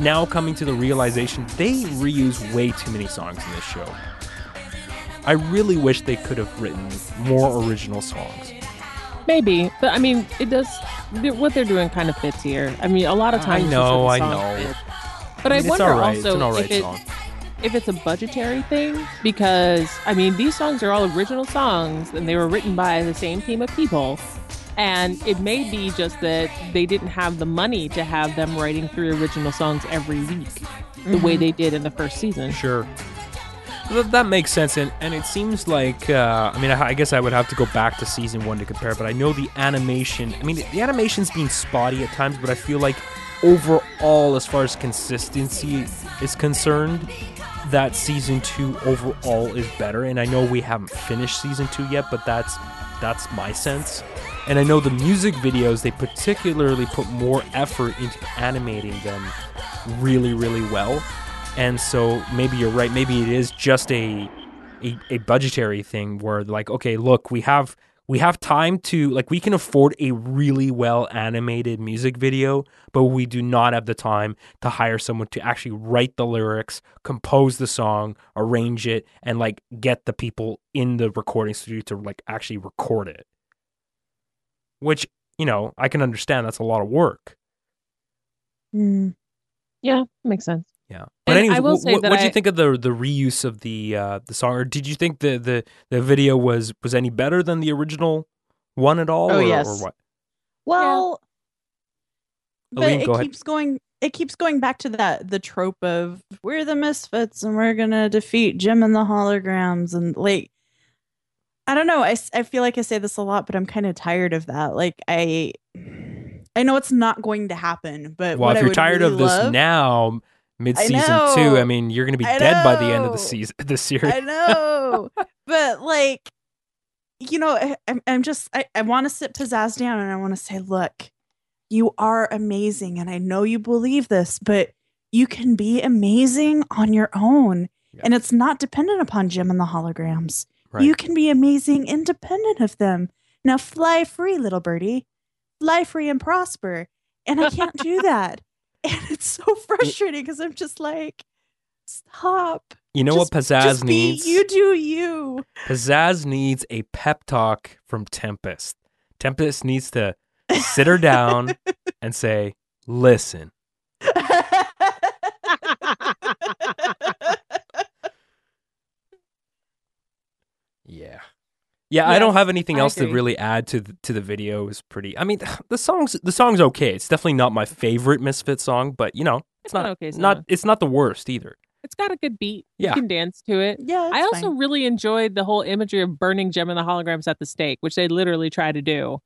now coming to the realization they reuse way too many songs in this show. I really wish they could have written more original songs. Maybe, but I mean, it does. What they're doing kind of fits here. I mean, a lot of times. it's know, I know. fits. But I, mean, it's wonder alright. also an if, it, if it's a budgetary thing because I mean, these songs are all original songs and they were written by the same team of people. And it may be just that they didn't have the money to have them writing three original songs every week the way mm-hmm. they did in the first season. Sure. Th- that makes sense, and, and it seems like uh, I mean I, I guess I would have to go back to season one to compare, but I know the animation. I mean the animation's been spotty at times, but I feel like overall, as far as consistency is concerned, that season two overall is better. And I know we haven't finished season two yet, but that's that's my sense. And I know the music videos they particularly put more effort into animating them really really well. And so maybe you're right. Maybe it is just a, a a budgetary thing where like, okay, look, we have we have time to like we can afford a really well animated music video, but we do not have the time to hire someone to actually write the lyrics, compose the song, arrange it, and like get the people in the recording studio to like actually record it. Which, you know, I can understand that's a lot of work. Mm. Yeah, makes sense. Yeah. But And anyways, I will wh- say wh- that what do you think of the the reuse of the uh, the song, or did you think the, the the video was was any better than the original one at all? Oh, or, yes. or what? Well, but Aleen, it go ahead. keeps going. It keeps going back to that the trope of we're the misfits and we're gonna defeat Jem and the holograms and like I don't know. I, I feel like I say this a lot, but I'm kind of tired of that. Like I I know it's not going to happen, but Well, what if I you're would tired really of this love- now, mid season two, I mean, you're going to be I dead by the end of the season, the series. I know, but like, you know, I, I'm, I'm just, I, I want to sit pizzazz down and I want to say, look, you are amazing. And I know you believe this, but you can be amazing on your own. Yeah. And it's not dependent upon Jem and the holograms. Right. You can be amazing independent of them. Now fly free, little birdie. Fly free and prosper. And I can't do that. And it's so frustrating because I'm just like, stop. You know what Pizzazz just be needs? you do you. Pizzazz needs a pep talk from Tempest. Tempest needs to sit her down and say, "Listen, yeah." Yeah, I don't have anything I else to really add to the, to the video. Is pretty. I mean, the songs the song's okay. It's definitely not my favorite Misfit song, but you know, it's, It's an not okay not song. it's not the worst either. It's got a good beat. Yeah. You can dance to it. yeah, I also fine. really enjoyed the whole imagery of burning Jem and the holograms at the stake, which they literally try to do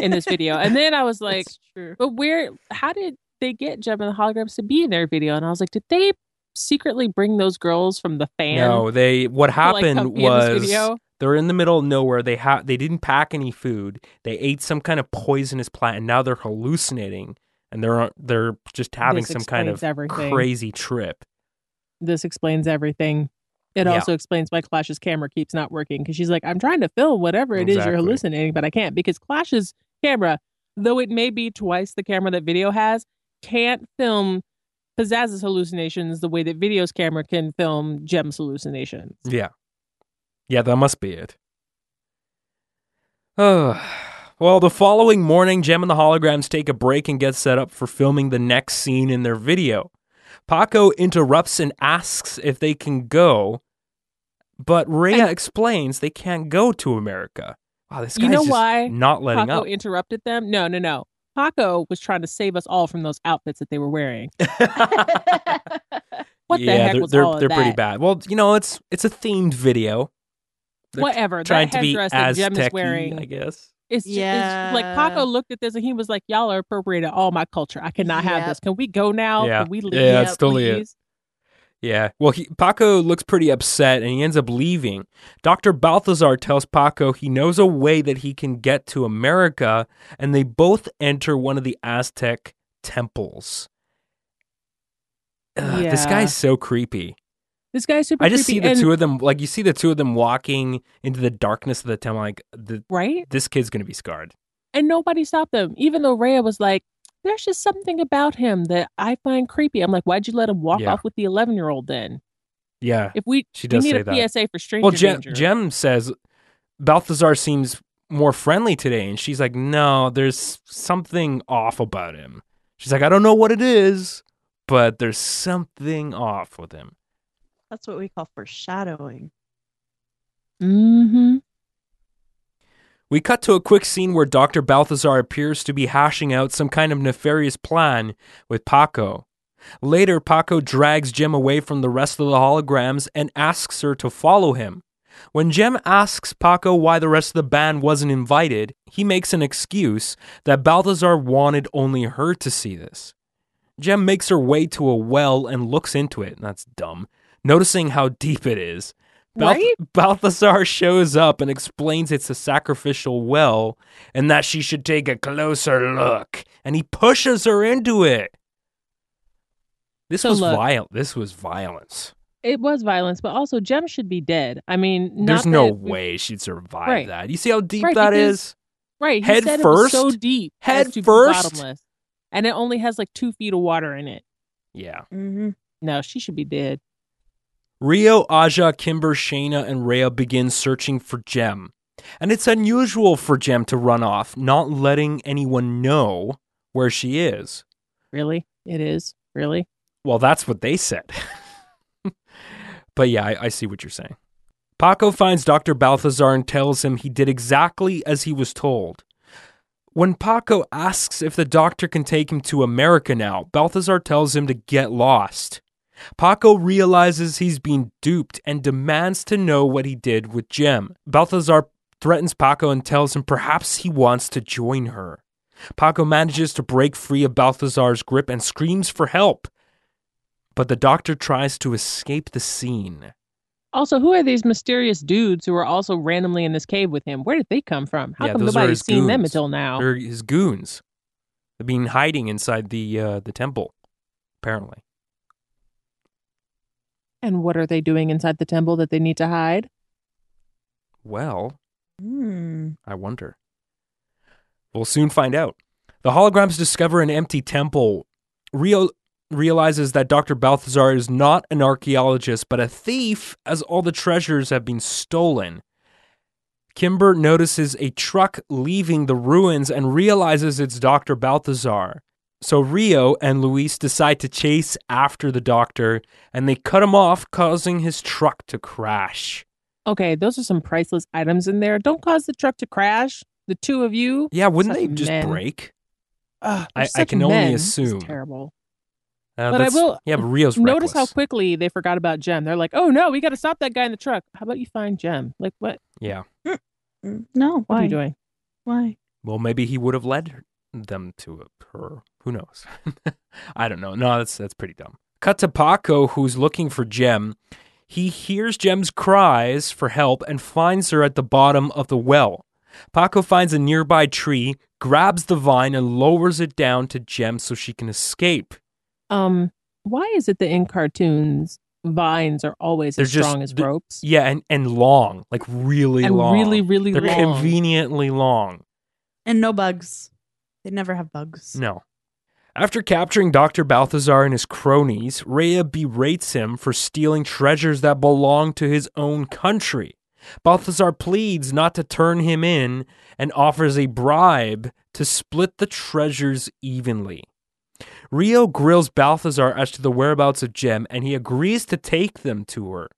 in this video. And then I was like, true. but where, how did they get Jem and the holograms to be in their video? And I was like, did they secretly bring those girls from the fan? No, they what to, like, happened in this was video? They're in the middle of nowhere. They ha- they didn't pack any food. They ate some kind of poisonous plant, and now they're hallucinating, and they're they're just having This some kind of everything. crazy trip. This explains everything. It Yeah. also explains why Clash's camera keeps not working because she's like, I'm trying to film whatever it is Exactly. you're hallucinating, but I can't because Clash's camera, though it may be twice the camera that video has, can't film Pizzazz's hallucinations the way that video's camera can film Jem's hallucinations. Yeah, yeah, that must be it. Oh. Well, the following morning, Jem and the holograms take a break and get set up for filming the next scene in their video. Paco interrupts and asks if they can go, but Raya I- explains they can't go to America. Wow, this guy's You know why not letting Paco up. interrupted them? No, no, no. Paco was trying to save us all from those outfits that they were wearing. What the yeah, heck they're was they're, of they're pretty bad. Well, you know, it's it's a themed video. They're Whatever. trying that to be headdress that Jem is wearing. I guess. It's, ju- Yeah. it's like Paco looked at this and he was like, "Y'all are appropriating all my culture. I cannot have this. Can we go now? Yeah. Can we leave? Yeah, it's totally it. Yeah. Well, he, Paco looks pretty upset and he ends up leaving. Dr. Balthazar tells Paco he knows a way that he can get to America, and they both enter one of the Aztec temples. Ugh, This Yeah. guy's so creepy. This guy's super. I just see the and- two of them, like, you see the two of them walking into the darkness of the temple. Like, the, right, this kid's going to be scarred. and nobody stopped them. Even though Raya was like, "There's just something about him that I find creepy." I'm like, "Why'd you let him walk Yeah. off with the 11 year old then?" Yeah. If we She we does need say a that. PSA for stranger Well, Jem, danger. Jem says Balthazar seems more friendly today, and she's like, "No, there's something off about him." She's like, "I don't know what it is, but there's something off with him." That's what we call foreshadowing. mm-hmm. We cut to a quick scene where Dr. Balthazar appears to be hashing out some kind of nefarious plan with Paco. Later, Paco drags Jem away from the rest of the holograms and asks her to follow him. When Jem asks Paco why the rest of the band wasn't invited, he makes an excuse that Balthazar wanted only her to see this. Jem makes her way to a well and looks into it. That's dumb. Noticing how deep it is. Balth- Right? Balthazar shows up and explains it's a sacrificial well and that she should take a closer look. And he pushes her into it. This So was look- violent. This was violence. It was violence, but also Jem should be dead. I mean, not There's no we- way she'd survive Right. that. You see how deep Right, that because- is? Right. He Head said it was so first? deep. Head as first? Bottomless. And it only has like two feet of water in it. Yeah. Mm-hmm. No, she should be dead. Rio, Aja, Kimber, Shana, and Raya begin searching for Jem. And it's unusual for Jem to run off, not letting anyone know where she is. Really? It is. Really? Well, that's what they said. but yeah, I, I see what you're saying. Paco finds Dr. Balthazar and tells him he did exactly as he was told. When Paco asks if the doctor can take him to America now, Balthazar tells him to get lost. Paco realizes he's been duped and demands to know what he did with Jem. Balthazar threatens Paco and tells him perhaps he wants to join her. Paco manages to break free of Balthazar's grip and screams for help. But the doctor tries to escape the scene. Also, who are these mysterious dudes who are also randomly in this cave with him? Where did they come from? How Yeah, come nobody's seen them until now? They're his goons. They've been hiding inside the uh, the temple, apparently. And what are they doing inside the temple that they need to hide? Well, Mm. I wonder. We'll soon find out. The holograms discover an empty temple. Rio realizes that Dr. Balthazar is not an archaeologist, but a thief, as all the treasures have been stolen. Kimber notices a truck leaving the ruins and realizes it's Dr. Balthazar. So Rio and Luis decide to chase after the doctor, and they cut him off, causing his truck to crash. Okay, those are some priceless items in there. Don't cause the truck to crash. The two of you. Yeah, wouldn't Such they just men. break? Ugh, I- I can only men. This is assume. terrible. Uh, But I will- Yeah, but Rio's Notice how quickly they forgot about Jem. They're like, "Oh no, we got to stop that guy in the truck." How about you find Jem? Like, what? Yeah. No, What are why? you doing? Why? Well, maybe he would have led them to her. Who knows? I don't know. No, that's that's pretty dumb. Cut to Paco, who's looking for Jem. He hears Jem's cries for help and finds her at the bottom of the well. Paco finds a nearby tree, grabs the vine, and lowers it down to Jem so she can escape. Um, why is it that in cartoons vines are always They're as just- strong as ropes Yeah, and, and long, like really and long. really, really They're long? conveniently long. And no bugs. They never have bugs. No. After capturing Dr. Balthazar and his cronies, Raya berates him for stealing treasures that belong to his own country. Balthazar pleads not to turn him in and offers a bribe to split the treasures evenly. Rio grills Balthazar as to the whereabouts of Jem and he agrees to take them to her.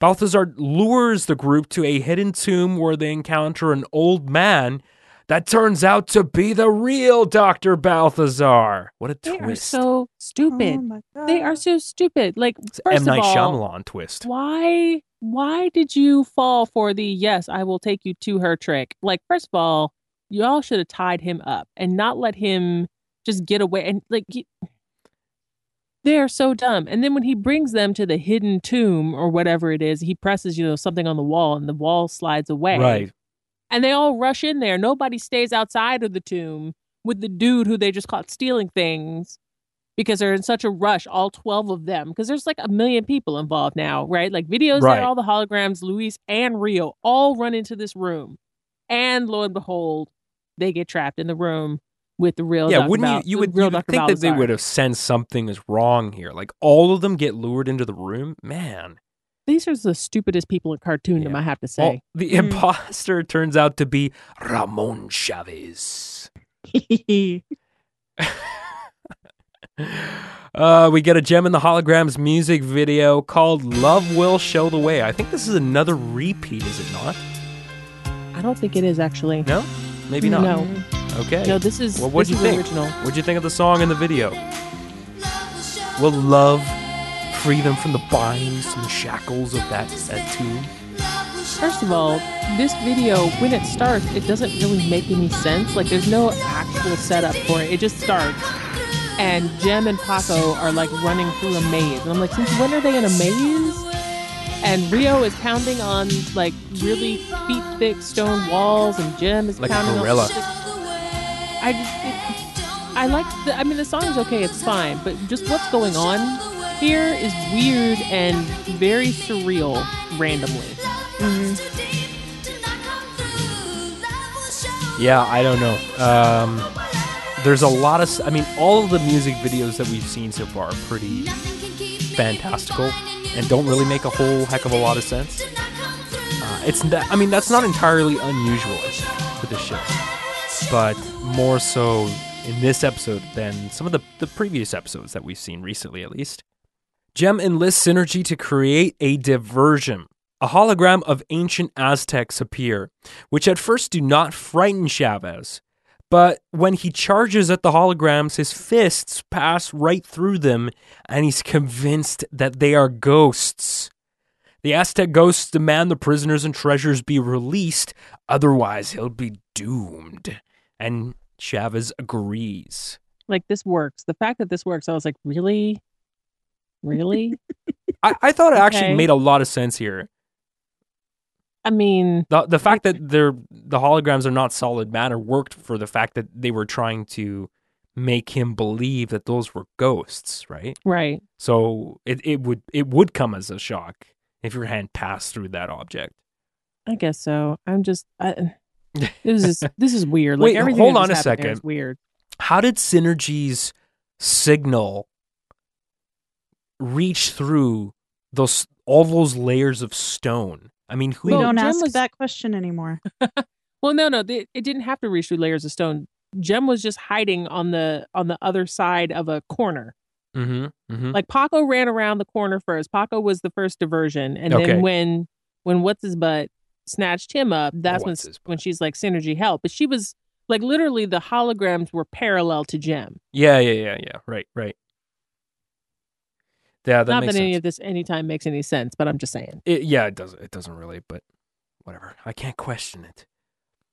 Balthazar lures the group to a hidden tomb where they encounter an old man that turns out to be the real Dr. Balthazar. What a They are so stupid. Oh my God. they are so stupid. Like, It's first M. Night of all, Shyamalan twist. why why did you fall for the yes i will take you to her trick like first of all y'all should have tied him up and not let him just get away. And like, he- they're so dumb. And then when he brings them to the hidden tomb or whatever it is, he presses, you know, something on the wall and the wall slides away. Right. And they all rush in there. Nobody stays outside of the tomb with the dude who they just caught stealing things because they're in such a rush, all 12 of them. Because there's like a million people involved now, right? Like videos Right. there, all the holograms, Luis and Rio all run into this room. And lo and behold, they get trapped in the room with the real Yeah, Dr. wouldn't Bal- you? You would, you would think that they would have sensed something is wrong here. Like all of them get lured into the room. Man, These are the stupidest people in cartoondom, Yeah. I have to well, say. the Mm. imposter turns out to be Ramon Chavez. Uh, we get a Jem in the holograms music video called "Love Will Show the Way." I think this is another repeat, is it not? I don't think it is actually. No, maybe not. No. Okay. No, this is, Well, what'd this you think? original. What'd you think of the song and the video? Love will love free them from the binds and shackles of that that tomb? First of all, this video, when it starts, it doesn't really make any sense. Like, there's no actual setup for it. It just starts. And Jem and Paco are like running through a maze. And I'm like, since when are they in a maze? And Rio is pounding on like really feet thick stone walls, and Jem is Like a pounding gorilla. on. I just, it, I like. The, I mean, the song is okay; it's fine. But just what's going on here is weird and very surreal, randomly. Yeah, I don't know. Um, there's a lot of, I mean, all of the music videos that we've seen so far are pretty fantastical and don't really make a whole heck of a lot of sense. Uh, it's. That, I mean, that's not entirely unusual for this show, but more so in this episode than some of the the previous episodes that we've seen recently, at least. Jem enlists synergy to create a diversion. A hologram of ancient Aztecs appear, which at first do not frighten Chavez. But when he charges at the holograms, his fists pass right through them, and he's convinced that they are ghosts. The Aztec ghosts demand the prisoners and treasures be released, otherwise, he'll be doomed. And Chavez agrees. like this works. The fact that this works, I was like, really, really. I, I thought it actually made a lot of sense here. I mean, The the fact that they're the holograms are not solid matter worked for the fact that they were trying to make him believe that those were ghosts, right? right? So it, it would it would come as a shock if your hand passed through that object. I guess so. I'm just. I, this is this is weird. Like Wait, everything hold on a happened there second. is weird. How did synergies signal reach through those all those layers of stone? I mean, who we don't Jim ask was- that question anymore. Well, no, no, they, it didn't have to reach through layers of stone. Jem was just hiding on the on the other side of a corner. Mm-hmm, mm-hmm. Like Paco ran around the corner first. Paco was the first diversion, and Okay. then when when what's his butt snatched him up, that's when What's his when she's like synergy help. But she was like literally the holograms were parallel to Jem. Yeah, yeah, yeah, yeah. Right, right. Yeah, that Not makes that any of this anytime makes any sense, but I'm just saying. It, yeah, it doesn't. It doesn't really, but whatever. I can't question it.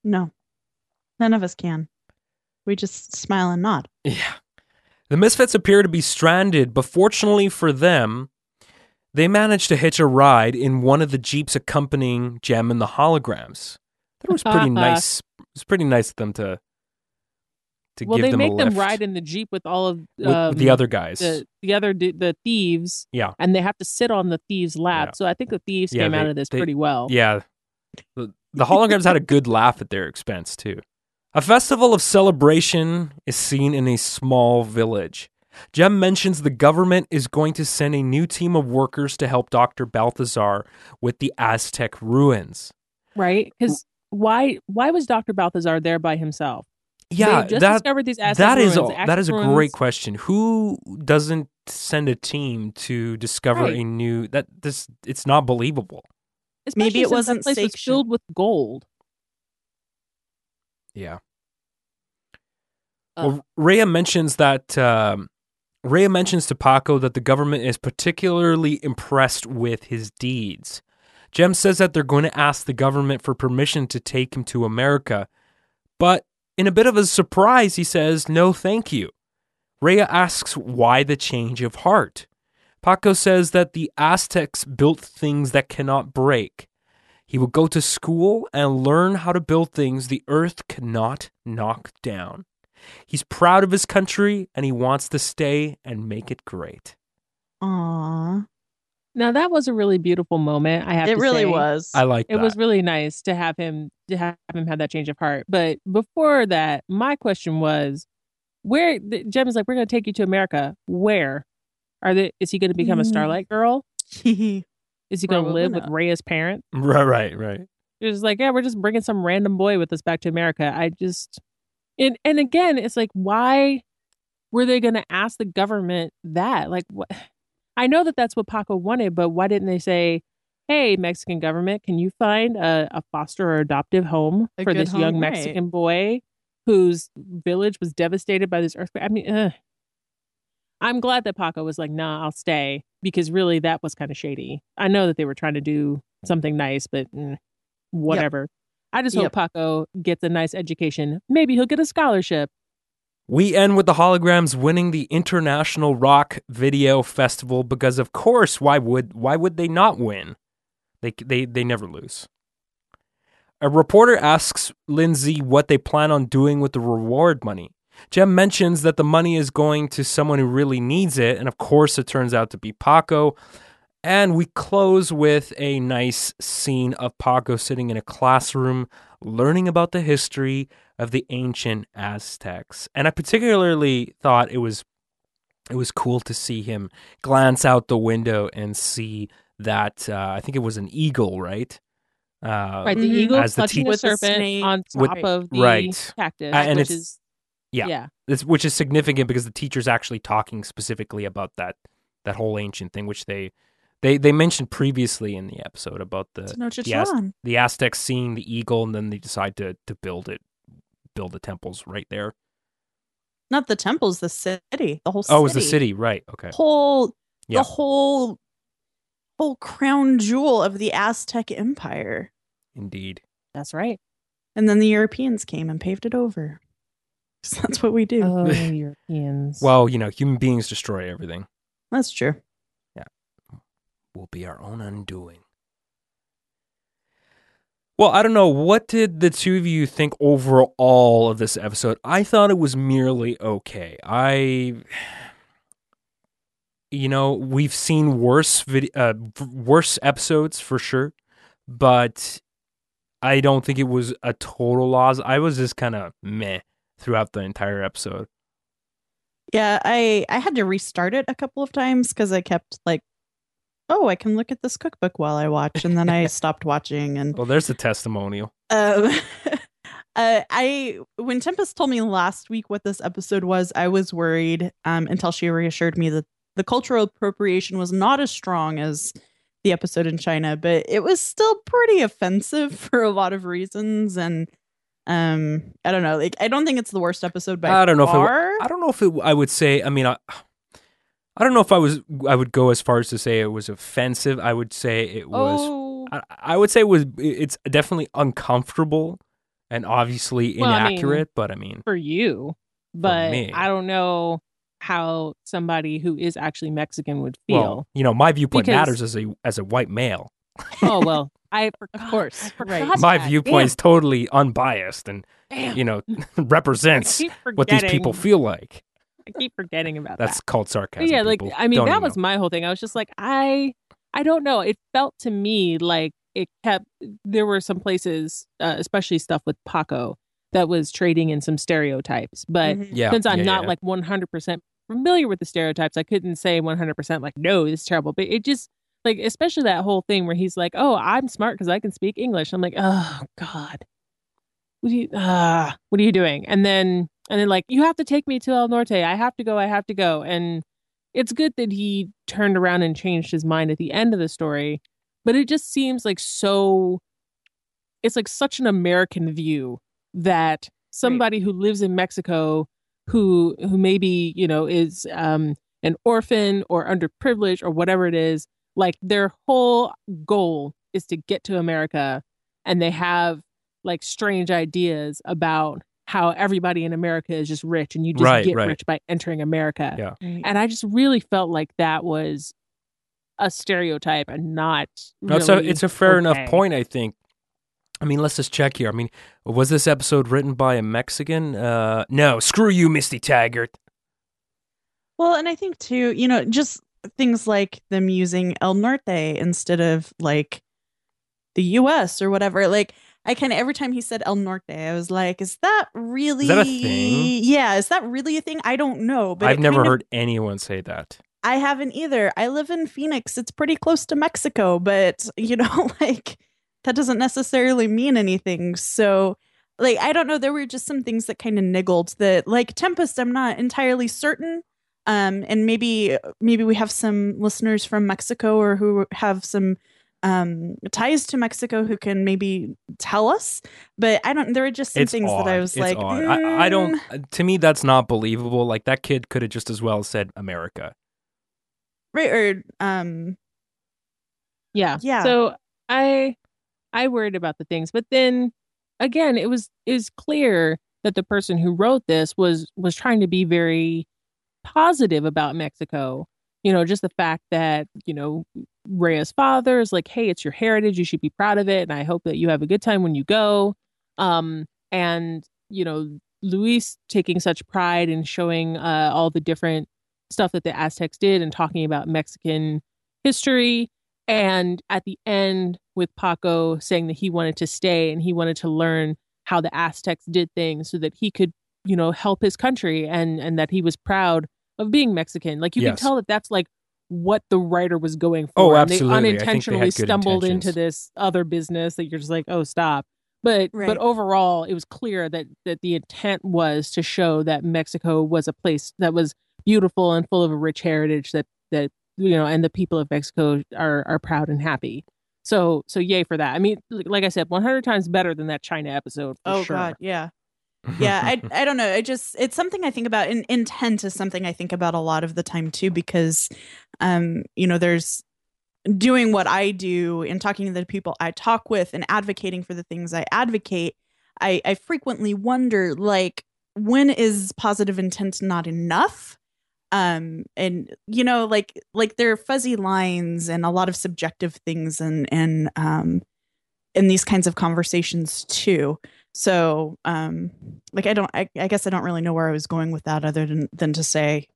No, none of us can. We just smile and nod. Yeah. The Misfits appear to be stranded, but fortunately for them, they manage to hitch a ride in one of the jeeps accompanying Jem and the holograms. That was pretty nice. It was pretty nice of them to to well, give they them make a them ride in the jeep with all of with, um, with the other guys. the the other the thieves. Yeah. and they have to sit on the thieves' lap. Yeah. So I think the thieves Yeah, came out of this they- pretty well. Yeah. The, the holograms had a good laugh at their expense, too. A festival of celebration is seen in a small village. Jem mentions the government is going to send a new team of workers to help Dr. Balthazar with the Aztec ruins. right? Because why why was Doctor Balthazar there by himself? Yeah, they just that, discovered these Aztec that is ruins. a, The that is a Aztec great question. Who doesn't send a team to discover Right. a new that this it's not believable. especially Maybe it wasn't place was filled with gold. Yeah. Uh, well, Raya mentions that um, Raya mentions to Paco that the government is particularly impressed with his deeds. Jem says that they're going to ask the government for permission to take him to America, but in a bit of a surprise, he says, No, thank you. Raya asks why the change of heart. Paco says that the Aztecs built things that cannot break. He will go to school and learn how to build things the earth cannot knock down. He's proud of his country and he wants to stay and make it great. Aw. Now that was a really beautiful moment. I have to say, It to really say. was. I like It that. was really nice to have him to have him have that change of heart. But before that, my question was, where the, Jem is like, we're going to take you to America. Where are they? Is he going to become a Mm. Starlight Girl? Is he going to Probably live with not. Raya's parents? right, right, right. It was like, yeah, we're just bringing some random boy with us back to America. I just, and and again, it's like, why were they going to ask the government that? Like, what? I know that that's what Paco wanted, but why didn't they say, "Hey, Mexican government, can you find a, a foster or adoptive home A for this young home, right. Mexican boy whose village was devastated by this earthquake?" I mean, ugh. I'm glad that Paco was like, "Nah, I'll stay," because really, that was kind of shady. I know that they were trying to do something nice, but. mm, whatever. I just hope Yep. Paco gets a nice education. Maybe he'll get a scholarship. We end with the holograms winning the International Rock Video Festival because, of course, why would why would they not win? They they they never lose. A reporter asks Lindsay what they plan on doing with the reward money. Jem mentions that the money is going to someone who really needs it, and of course, it turns out to be Paco. And we close with a nice scene of Paco sitting in a classroom learning about the history of the ancient Aztecs. And I particularly thought it was it was cool to see him glance out the window and see that uh, I think it was an eagle, right? Uh, Right, the eagle As the clutching teach- a With the serpent on With- top of the right. cactus, Uh, and which is yeah. yeah. It's, which is significant because the teacher's actually talking specifically about that that whole ancient thing, which they they they mentioned previously in the episode about the the, Az- the Aztecs seeing the eagle, and then they decide to to build it, build the temples right there. Not the temples, the city. The whole city. Oh, it was the city, right? Okay, Whole Yeah. the whole whole crown jewel of the Aztec Empire. indeed. That's right. And then the Europeans came and paved it over. 'Cause that's what we do. Oh, Europeans. Well, you know, human beings destroy everything. that's true. Will be our own undoing. Well, I don't know. What did the two of you think overall of this episode? I thought it was merely okay. I, you know, we've seen worse vid- uh, worse episodes for sure, but I don't think it was a total loss. I was just kind of meh throughout the entire episode. Yeah, I I had to restart it a couple of times because I kept like, oh, I can look at this cookbook while I watch, and then I stopped watching. And Well, there's a testimonial. um, uh, I when Tempest told me last week what this episode was, I was worried um, until she reassured me that the cultural appropriation was not as strong as the episode in China, but it was still pretty offensive for a lot of reasons. And um, I don't know, like I don't think it's the worst episode by I don't know if it. I don't know if it, I would say. I mean, I, I don't know if I was. I would go as far as to say it was offensive. I would say it was. oh, I, I would say it was. It's definitely uncomfortable and obviously Well, I mean, inaccurate. but I mean, for you, but me. I don't know how somebody who is actually Mexican would feel. well, you know, my viewpoint Because- matters as a as a white male. oh well, I forgot. course, I right. My that. viewpoint is totally unbiased and Damn, you know represents what these people feel like. I keep forgetting about That's that. called But sarcasm. yeah, like people. I mean, Don't that was know. my whole thing. I was just like, I, I don't know. It felt to me like it kept. There were some places, uh, especially stuff with Paco, that was trading in some stereotypes. But Mhm. yeah. since I'm yeah, not yeah. like 100 percent familiar with the stereotypes, I couldn't say 100 percent like, no, this is terrible. But it just like, especially that whole thing where he's like, oh, I'm smart because I can speak English. I'm like, oh God, what are you, ah, what are you doing? And then, and then like, you have to take me to El Norte. I have to go. I have to go. And it's good that he turned around and changed his mind at the end of the story, but it just seems like so. It's like such an American view that somebody who lives in Mexico, who who maybe you know is um, an orphan or underprivileged or whatever it is, like their whole goal is to get to America, and they have like strange ideas about how everybody in America is just rich and you just Right, get right. rich by entering America. Yeah. And I just really felt like that was a stereotype and not. No, it's a it's a fair enough point, I think. I mean, let's just check here. I mean, was this episode written by a Mexican? Uh, no, screw you, Misty Taggart. Well, and I think too, you know, just things like them using El Norte instead of like the US or whatever. Like I kind of every time he said El Norte, I was like, is that really is that a thing? Yeah, is that really a thing? I don't know, but I've never kind of- heard anyone say that. I haven't either. I live in Phoenix. It's pretty close to Mexico, but you know, like that doesn't necessarily mean anything. So, like, I don't know. There were just some things that kind of niggled that, like Tempest. I'm not entirely certain. Um, and maybe maybe we have some listeners from Mexico or who have some um ties to Mexico who can maybe tell us. But I don't. There were just some It's things odd. that I was It's like, odd. I, I don't. "Mm." To me, that's not believable. Like that kid could have just as well said America. right or um Yeah. Yeah. So I I worried about the things, but then again, it was it was clear that the person who wrote this was was trying to be very positive about Mexico. You know, just the fact that, you know, Raya's father is like, hey, it's your heritage. You should be proud of it. And I hope that you have a good time when you go. Um, and, you know, Luis taking such pride in showing uh, all the different stuff that the Aztecs did and talking about Mexican history. And at the end, with Paco saying that he wanted to stay and he wanted to learn how the Aztecs did things so that he could, you know, help his country and and that he was proud of being Mexican. Like you Yes. can tell that that's like what the writer was going oh, for. Oh, And absolutely. I think They they unintentionally good stumbled into this other business that you're just like, oh, stop. But Right. but overall, it was clear that that the intent was to show that Mexico was a place that was beautiful and full of a rich heritage that that you know, and the people of Mexico are are proud and happy. So so yay for that. I mean, l- like I said, 100 times better than that China episode. For oh sure. god, yeah. Yeah I, I don't know. I just it's something i think about and intent is something i think about a lot of the time too because um you know there's doing what i do and talking to the people i talk with and advocating for the things i advocate i i frequently wonder like when is positive intent not enough? Um and you know like like there are fuzzy lines and a lot of subjective things and and um in these kinds of conversations too so, um, like I don't, I, I guess I don't really know where I was going with that, other than than to say,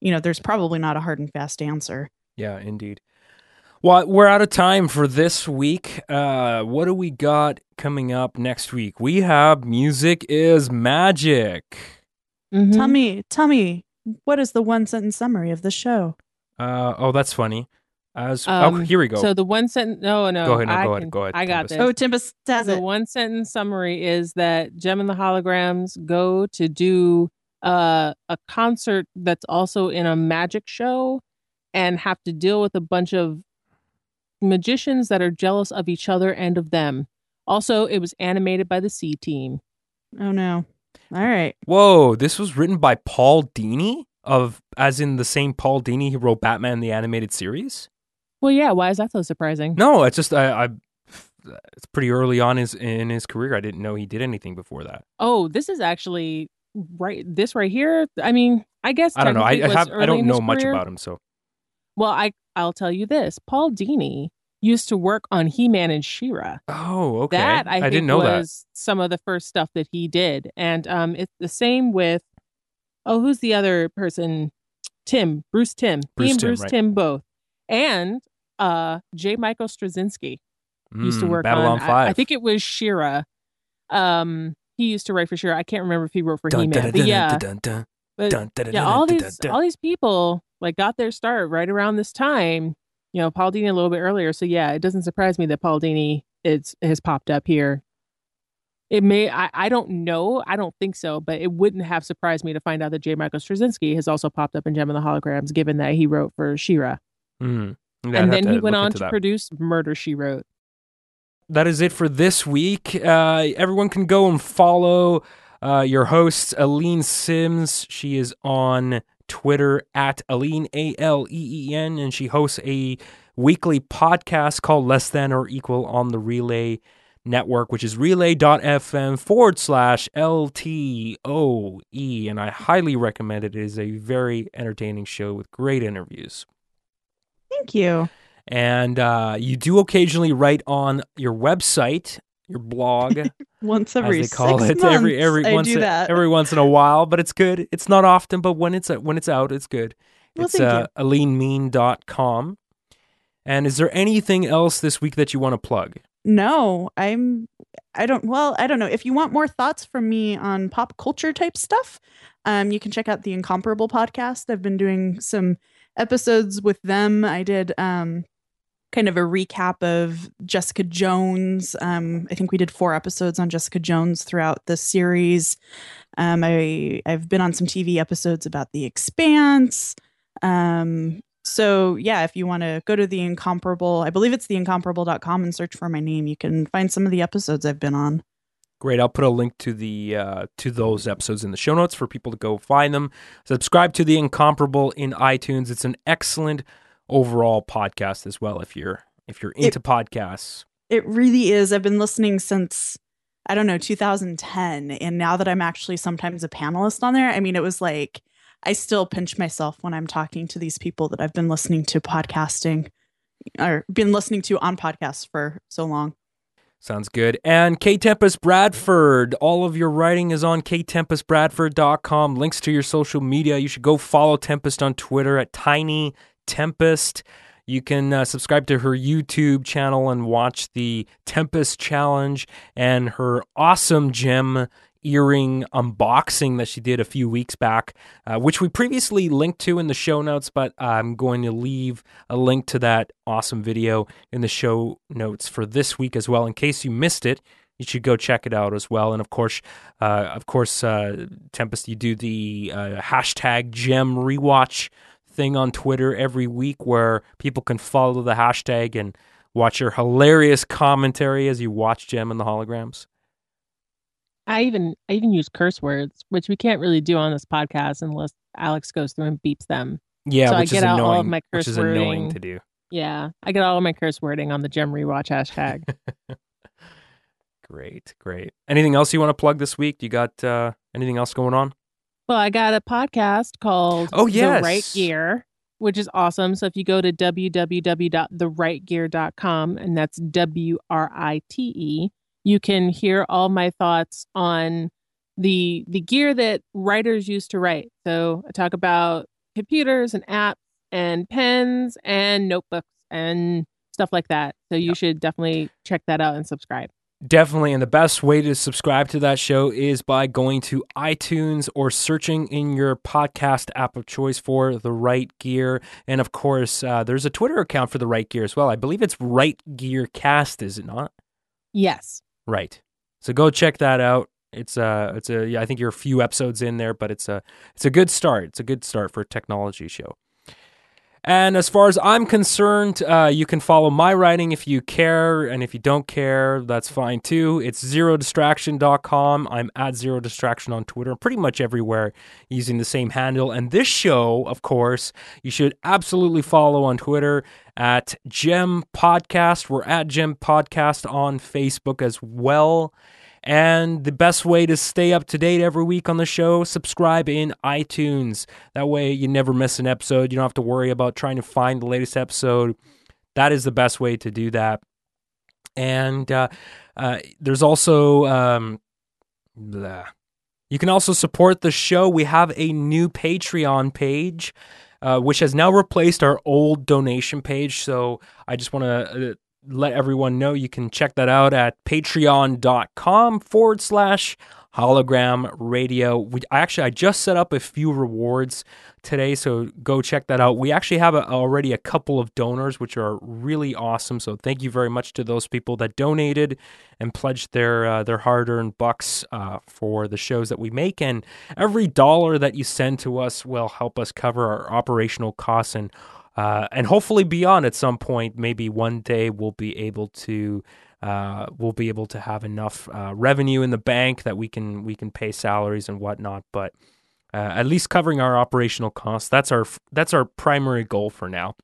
you know, there's probably not a hard and fast answer. Yeah, indeed. Well, we're out of time for this week. Uh, what do we got coming up next week? We have Music is Magic. Mhm. Tell me, tell me, what is the one sentence summary of the show? Uh, oh, that's funny. As, oh, Um, here we go. So the one sentence. No, no. Go ahead, no, I go ahead, can- go ahead, I got Tempest. this. Oh, Tempest says the it. one sentence summary is that Jem and the Holograms go to do uh, a concert that's also in a magic show and have to deal with a bunch of magicians that are jealous of each other and of them. Also, it was animated by the C team. Oh no! All right. Whoa, this was written by Paul Dini of, as in the same Paul Dini who wrote Batman the animated series. Well, yeah, why is that so surprising? No, it's just I, I it's pretty early on his in his career. I didn't know he did anything before that. Oh, this is actually right this right here. I mean, I guess I don't know. I, I have I don't know much career. about him, so Well, I I'll tell you this. Paul Dini used to work on He-Man and She-Ra. oh okay. That I, think didn't know that. was some of the first stuff that he did. And um it's the same with oh, who's the other person? Timm, Bruce Timm. Bruce he and Timm, Bruce right. Timm both. And uh J. Michael Straczynski used to Mm, work Babylon on I- Five. I, think it was She-Ra. Um he used to write for She-Ra. I can't remember if he wrote for He-Man. but yeah. But yeah, all these all these people like got their start right around this time. You know, Paul Dini a little bit earlier. So yeah, it doesn't surprise me that Paul Dini is has popped up here. It may I, I don't know. I don't think so, but it wouldn't have surprised me to find out that J. Michael Straczynski has also popped up in Jem and the Holograms, given that he wrote for She-Ra. Mm. Yeah, I'd and then he went on to that. produce Murder She Wrote. that is it for this week. Uh, everyone can go and follow uh, your host, Aleen Simms. She is on Twitter at Aleen, A L E E N, and she hosts a weekly podcast called Less Than or Equal on the Relay network, which is relay.fm forward slash LTOE. And I highly recommend it. It is a very entertaining show with great interviews. Thank you. And uh, you do occasionally write on your website, your blog, Once every as they call six it, months, every every I once do a- that. every once in a while. But it's good. It's not often, but when it's when it's out, it's good. Well, it's uh, AleneMean.com. And is there anything else this week that you want to plug? No, I'm. I don't. Well, I don't know. If you want more thoughts from me on pop culture type stuff, um, you can check out the Incomparable podcast. I've been doing some episodes with them. I did um, kind of a recap of Jessica Jones. Um, I think we did four episodes on Jessica Jones throughout the series. Um, I I've been on some TV episodes about The Expanse. Um, so yeah, if you want to go to the incomparable, I believe it's the theincomparable.com and search for my name, you can find some of the episodes I've been on. Great. I'll put a link to the uh, to those episodes in the show notes for people to go find them. Subscribe to the Incomparable in iTunes. It's an excellent overall podcast as well. If you're if you're into podcasts, It really is. I've been listening since I don't know 2010, and now that I'm actually sometimes a panelist on there, I mean, it was like I still pinch myself when I'm talking to these people that I've been listening to podcasting or been listening to on podcasts for so long. Sounds good. And K Tempest Bradford, all of your writing is on ktempestbradford.com. Links to your social media. You should go follow Tempest on Twitter at Tiny Tempest. You can uh, subscribe to her YouTube channel and watch the Tempest Challenge and her awesome gem earring unboxing that she did a few weeks back, uh, which we previously linked to in the show notes, but I'm going to leave a link to that awesome video in the show notes for this week as well. In case you missed it, you should go check it out as well. And of course, uh, of course, uh, Tempest, you do the uh, hashtag Jem rewatch thing on Twitter every week where people can follow the hashtag and watch your hilarious commentary as you watch Jem and the holograms. I even I even use curse words, which we can't really do on this podcast unless Alex goes through and beeps them. Yeah, So I which get is out annoying. all of my which curse is annoying to do. Yeah, I get all of my curse wording on the Jem Rewatch hashtag. Great, great. Anything else you want to plug this week? You got uh, anything else going on? well, I got a podcast called Oh, yes. The Write Gear, which is awesome. So if you go to www.thewritegear.com, and that's W R I T E, you can hear all my thoughts on the the gear that writers use to write. So I talk about computers and apps and pens and notebooks and stuff like that. So you should definitely check that out and subscribe. Definitely, and the best way to subscribe to that show is by going to iTunes or searching in your podcast app of choice for the write gear. And of course, uh, there's a Twitter account for the write gear as well. I believe it's Write Gear Cast, is it not? Yes. Right. So go check that out. It's uh it's a I think you're a few episodes in there, but it's a it's a good start. It's a good start for a technology show. And as far as I'm concerned, uh, you can follow my writing if you care, and if you don't care, that's fine too. It's zerodistraction.com. I'm at zero distraction on Twitter, pretty much everywhere using the same handle. And this show, of course, you should absolutely follow on Twitter at Jem Podcast. We're at Jem Podcast on Facebook as well. And the best way to stay up to date every week on the show, subscribe in iTunes. That way you never miss an episode. You don't have to worry about trying to find the latest episode. That is the best way to do that. And uh, uh, there's also, um, you can also support the show. We have a new Patreon page. Uh, which has now replaced our old donation page. So I just want to uh, let everyone know you can check that out at patreon.com forward slash hologram radio. We actually I just set up a few rewards today, so go check that out. We actually have a, already a couple of donors, which are really awesome. So thank you very much to those people that donated and pledged their uh, their hard earned bucks uh, for the shows that we make. And every dollar that you send to us will help us cover our operational costs and uh, and hopefully beyond at some point. Maybe one day we'll be able to uh, we'll be able to have enough uh, revenue in the bank that we can we can pay salaries and whatnot. But uh, at least covering our operational costs that's our that's our primary goal for now.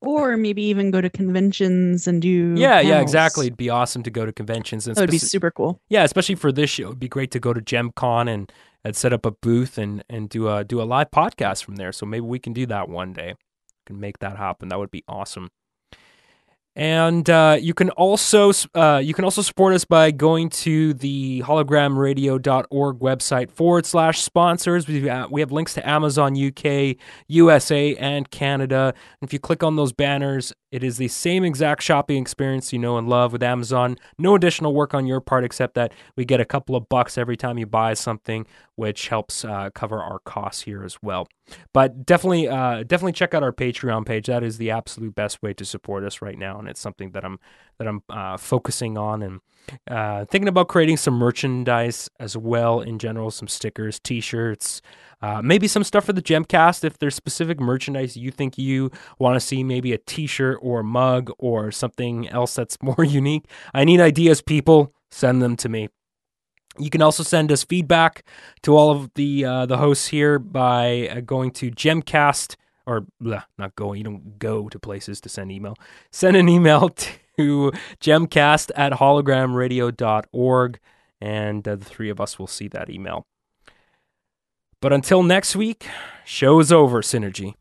Or maybe even go to conventions and do. Yeah, yeah, exactly. It'd be awesome to go to conventions and That would be super cool. yeah, especially for this show. It'd be great to go to JemCon and, and set up a booth and, and do a do a live podcast from there. So maybe we can do that one day. Can make that happen. That would be awesome. And uh, you can also uh, you can also support us by going to the hologramradio.org website forward slash sponsors. We have, we have links to Amazon UK, USA, and Canada. And if you click on those banners, it is the same exact shopping experience you know and love with Amazon. No additional work on your part except that we get a couple of bucks every time you buy something, which helps uh, cover our costs here as well. But definitely, uh, definitely check out our Patreon page. That is the absolute best way to support us right now, and it's something that I'm that I'm uh, focusing on and uh, thinking about creating some merchandise as well in general, some stickers, T-shirts, uh, maybe some stuff for the Jemcast. If there's specific merchandise you think you want to see, maybe a T-shirt or a mug or something else that's more unique. I need ideas, people. Send them to me. You can also send us feedback to all of the uh, the hosts here by uh, going to Jemcast or not going. You don't go to places to send email. Send an email to jemcast at hologramradio.org and uh, the three of us will see that email. But until next week, show is over, Synergy.